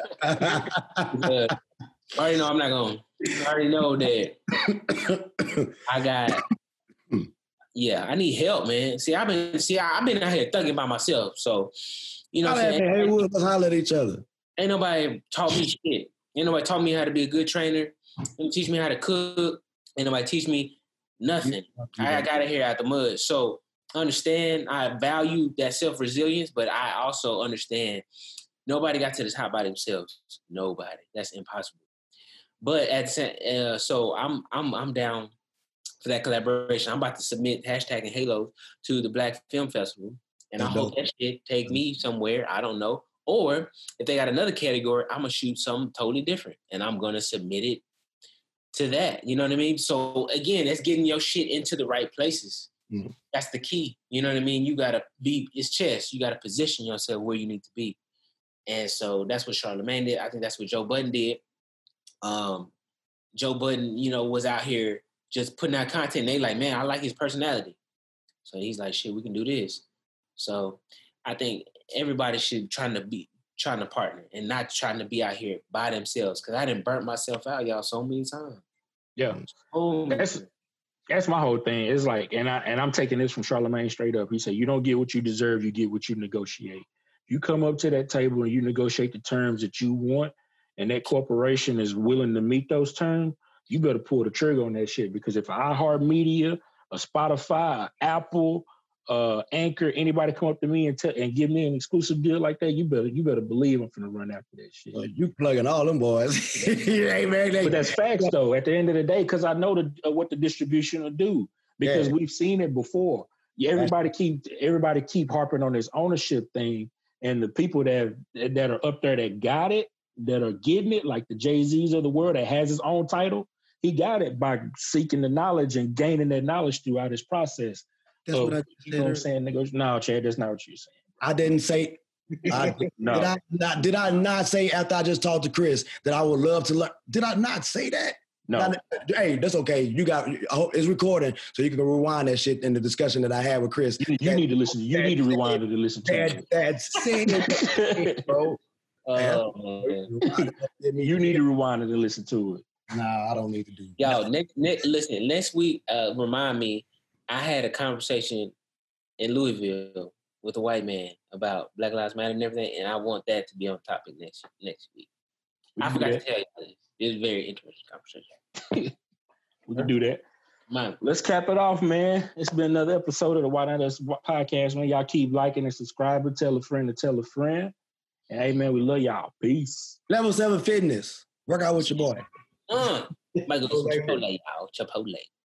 I already know I'm not going. I already know that I got. Yeah, I need help, man. See, I've been see, I've been out here thugging by myself. So, you know, what I'm at saying? me, Haywood. Let's holler at each other. ain't nobody taught me shit. Ain't nobody taught me how to be a good trainer. Ain't teach me how to cook. Ain't nobody teach me Nothing. I got to hear out the mud. So understand, I value that self resilience, but I also understand nobody got to the top by themselves. Nobody. That's impossible. But at uh, so I'm I'm I'm down for that collaboration. I'm about to submit hashtag and Halo to the Black Film Festival, and I hope dope. that shit take me somewhere. I don't know. Or if they got another category, I'm gonna shoot something totally different, and I'm gonna submit it to that. You know what I mean? So again, that's getting your shit into the right places. Mhm. That's the key. You know what I mean? You gotta be. It's chess. You gotta position yourself where you need to be. And so that's what Charlemagne did. I think that's what Joe Budden did. Um, Joe Budden, you know, was out here just putting out content. They like, man, I like his personality. So he's like, shit, we can do this. So I think everybody should trying to be trying to partner and not trying to be out here by themselves. Cause I didn't burnt myself out, y'all, so many times. Yeah. Oh, That's- That's my whole thing. It's like, and I and I'm taking this from Charlemagne straight up. He said, "You don't get what you deserve. You get what you negotiate. You come up to that table and you negotiate the terms that you want, and that corporation is willing to meet those terms. You better pull the trigger on that shit because if iHeartMedia, a Spotify, Apple, uh, Anchor, anybody come up to me and tell and give me an exclusive deal like that, you better you better believe I'm finna run after that shit. Well, you plugging all them boys. hey man, they, But that's facts though. At the end of the day, because I know the, uh, what the distribution will do because Yeah. we've seen it before. Yeah, everybody keep everybody keep harping on this ownership thing, and the people that that are up there that got it, that are getting it, like the Jay Z's of the world that has his own title, he got it by seeking the knowledge and gaining that knowledge throughout his process. That's So, what I You know what I'm said. saying? Nego- No, Chad, that's not what you're saying. I didn't say. I, No, Did I not? Did I not say after I just talked to Chris that I would love to learn? Did I not say that? no. Now, hey, that's okay. You got it's recording, so you can rewind that shit in the discussion that I had with Chris. You, you need to listen. You need to rewind it to listen to That, it. that's it, bro. Oh. You need to rewind it to listen to it. Nah, I don't need to do. Yo, next, next, listen, next week, uh, remind me, I had a conversation in Louisville with a white man about Black Lives Matter and everything, and I want that to be on topic next next week. We I forgot to tell you this. It was a very interesting conversation. We can do that. Man, Let's cap it off, man. It's been another episode of the Why Not Us podcast, man. Y'all keep liking and subscribing. Tell a friend to tell a friend. And hey, man, we love y'all. Peace. Level seven fitness. Work out with your boy. uh, Michael Chipotle, y'all, Chipotle.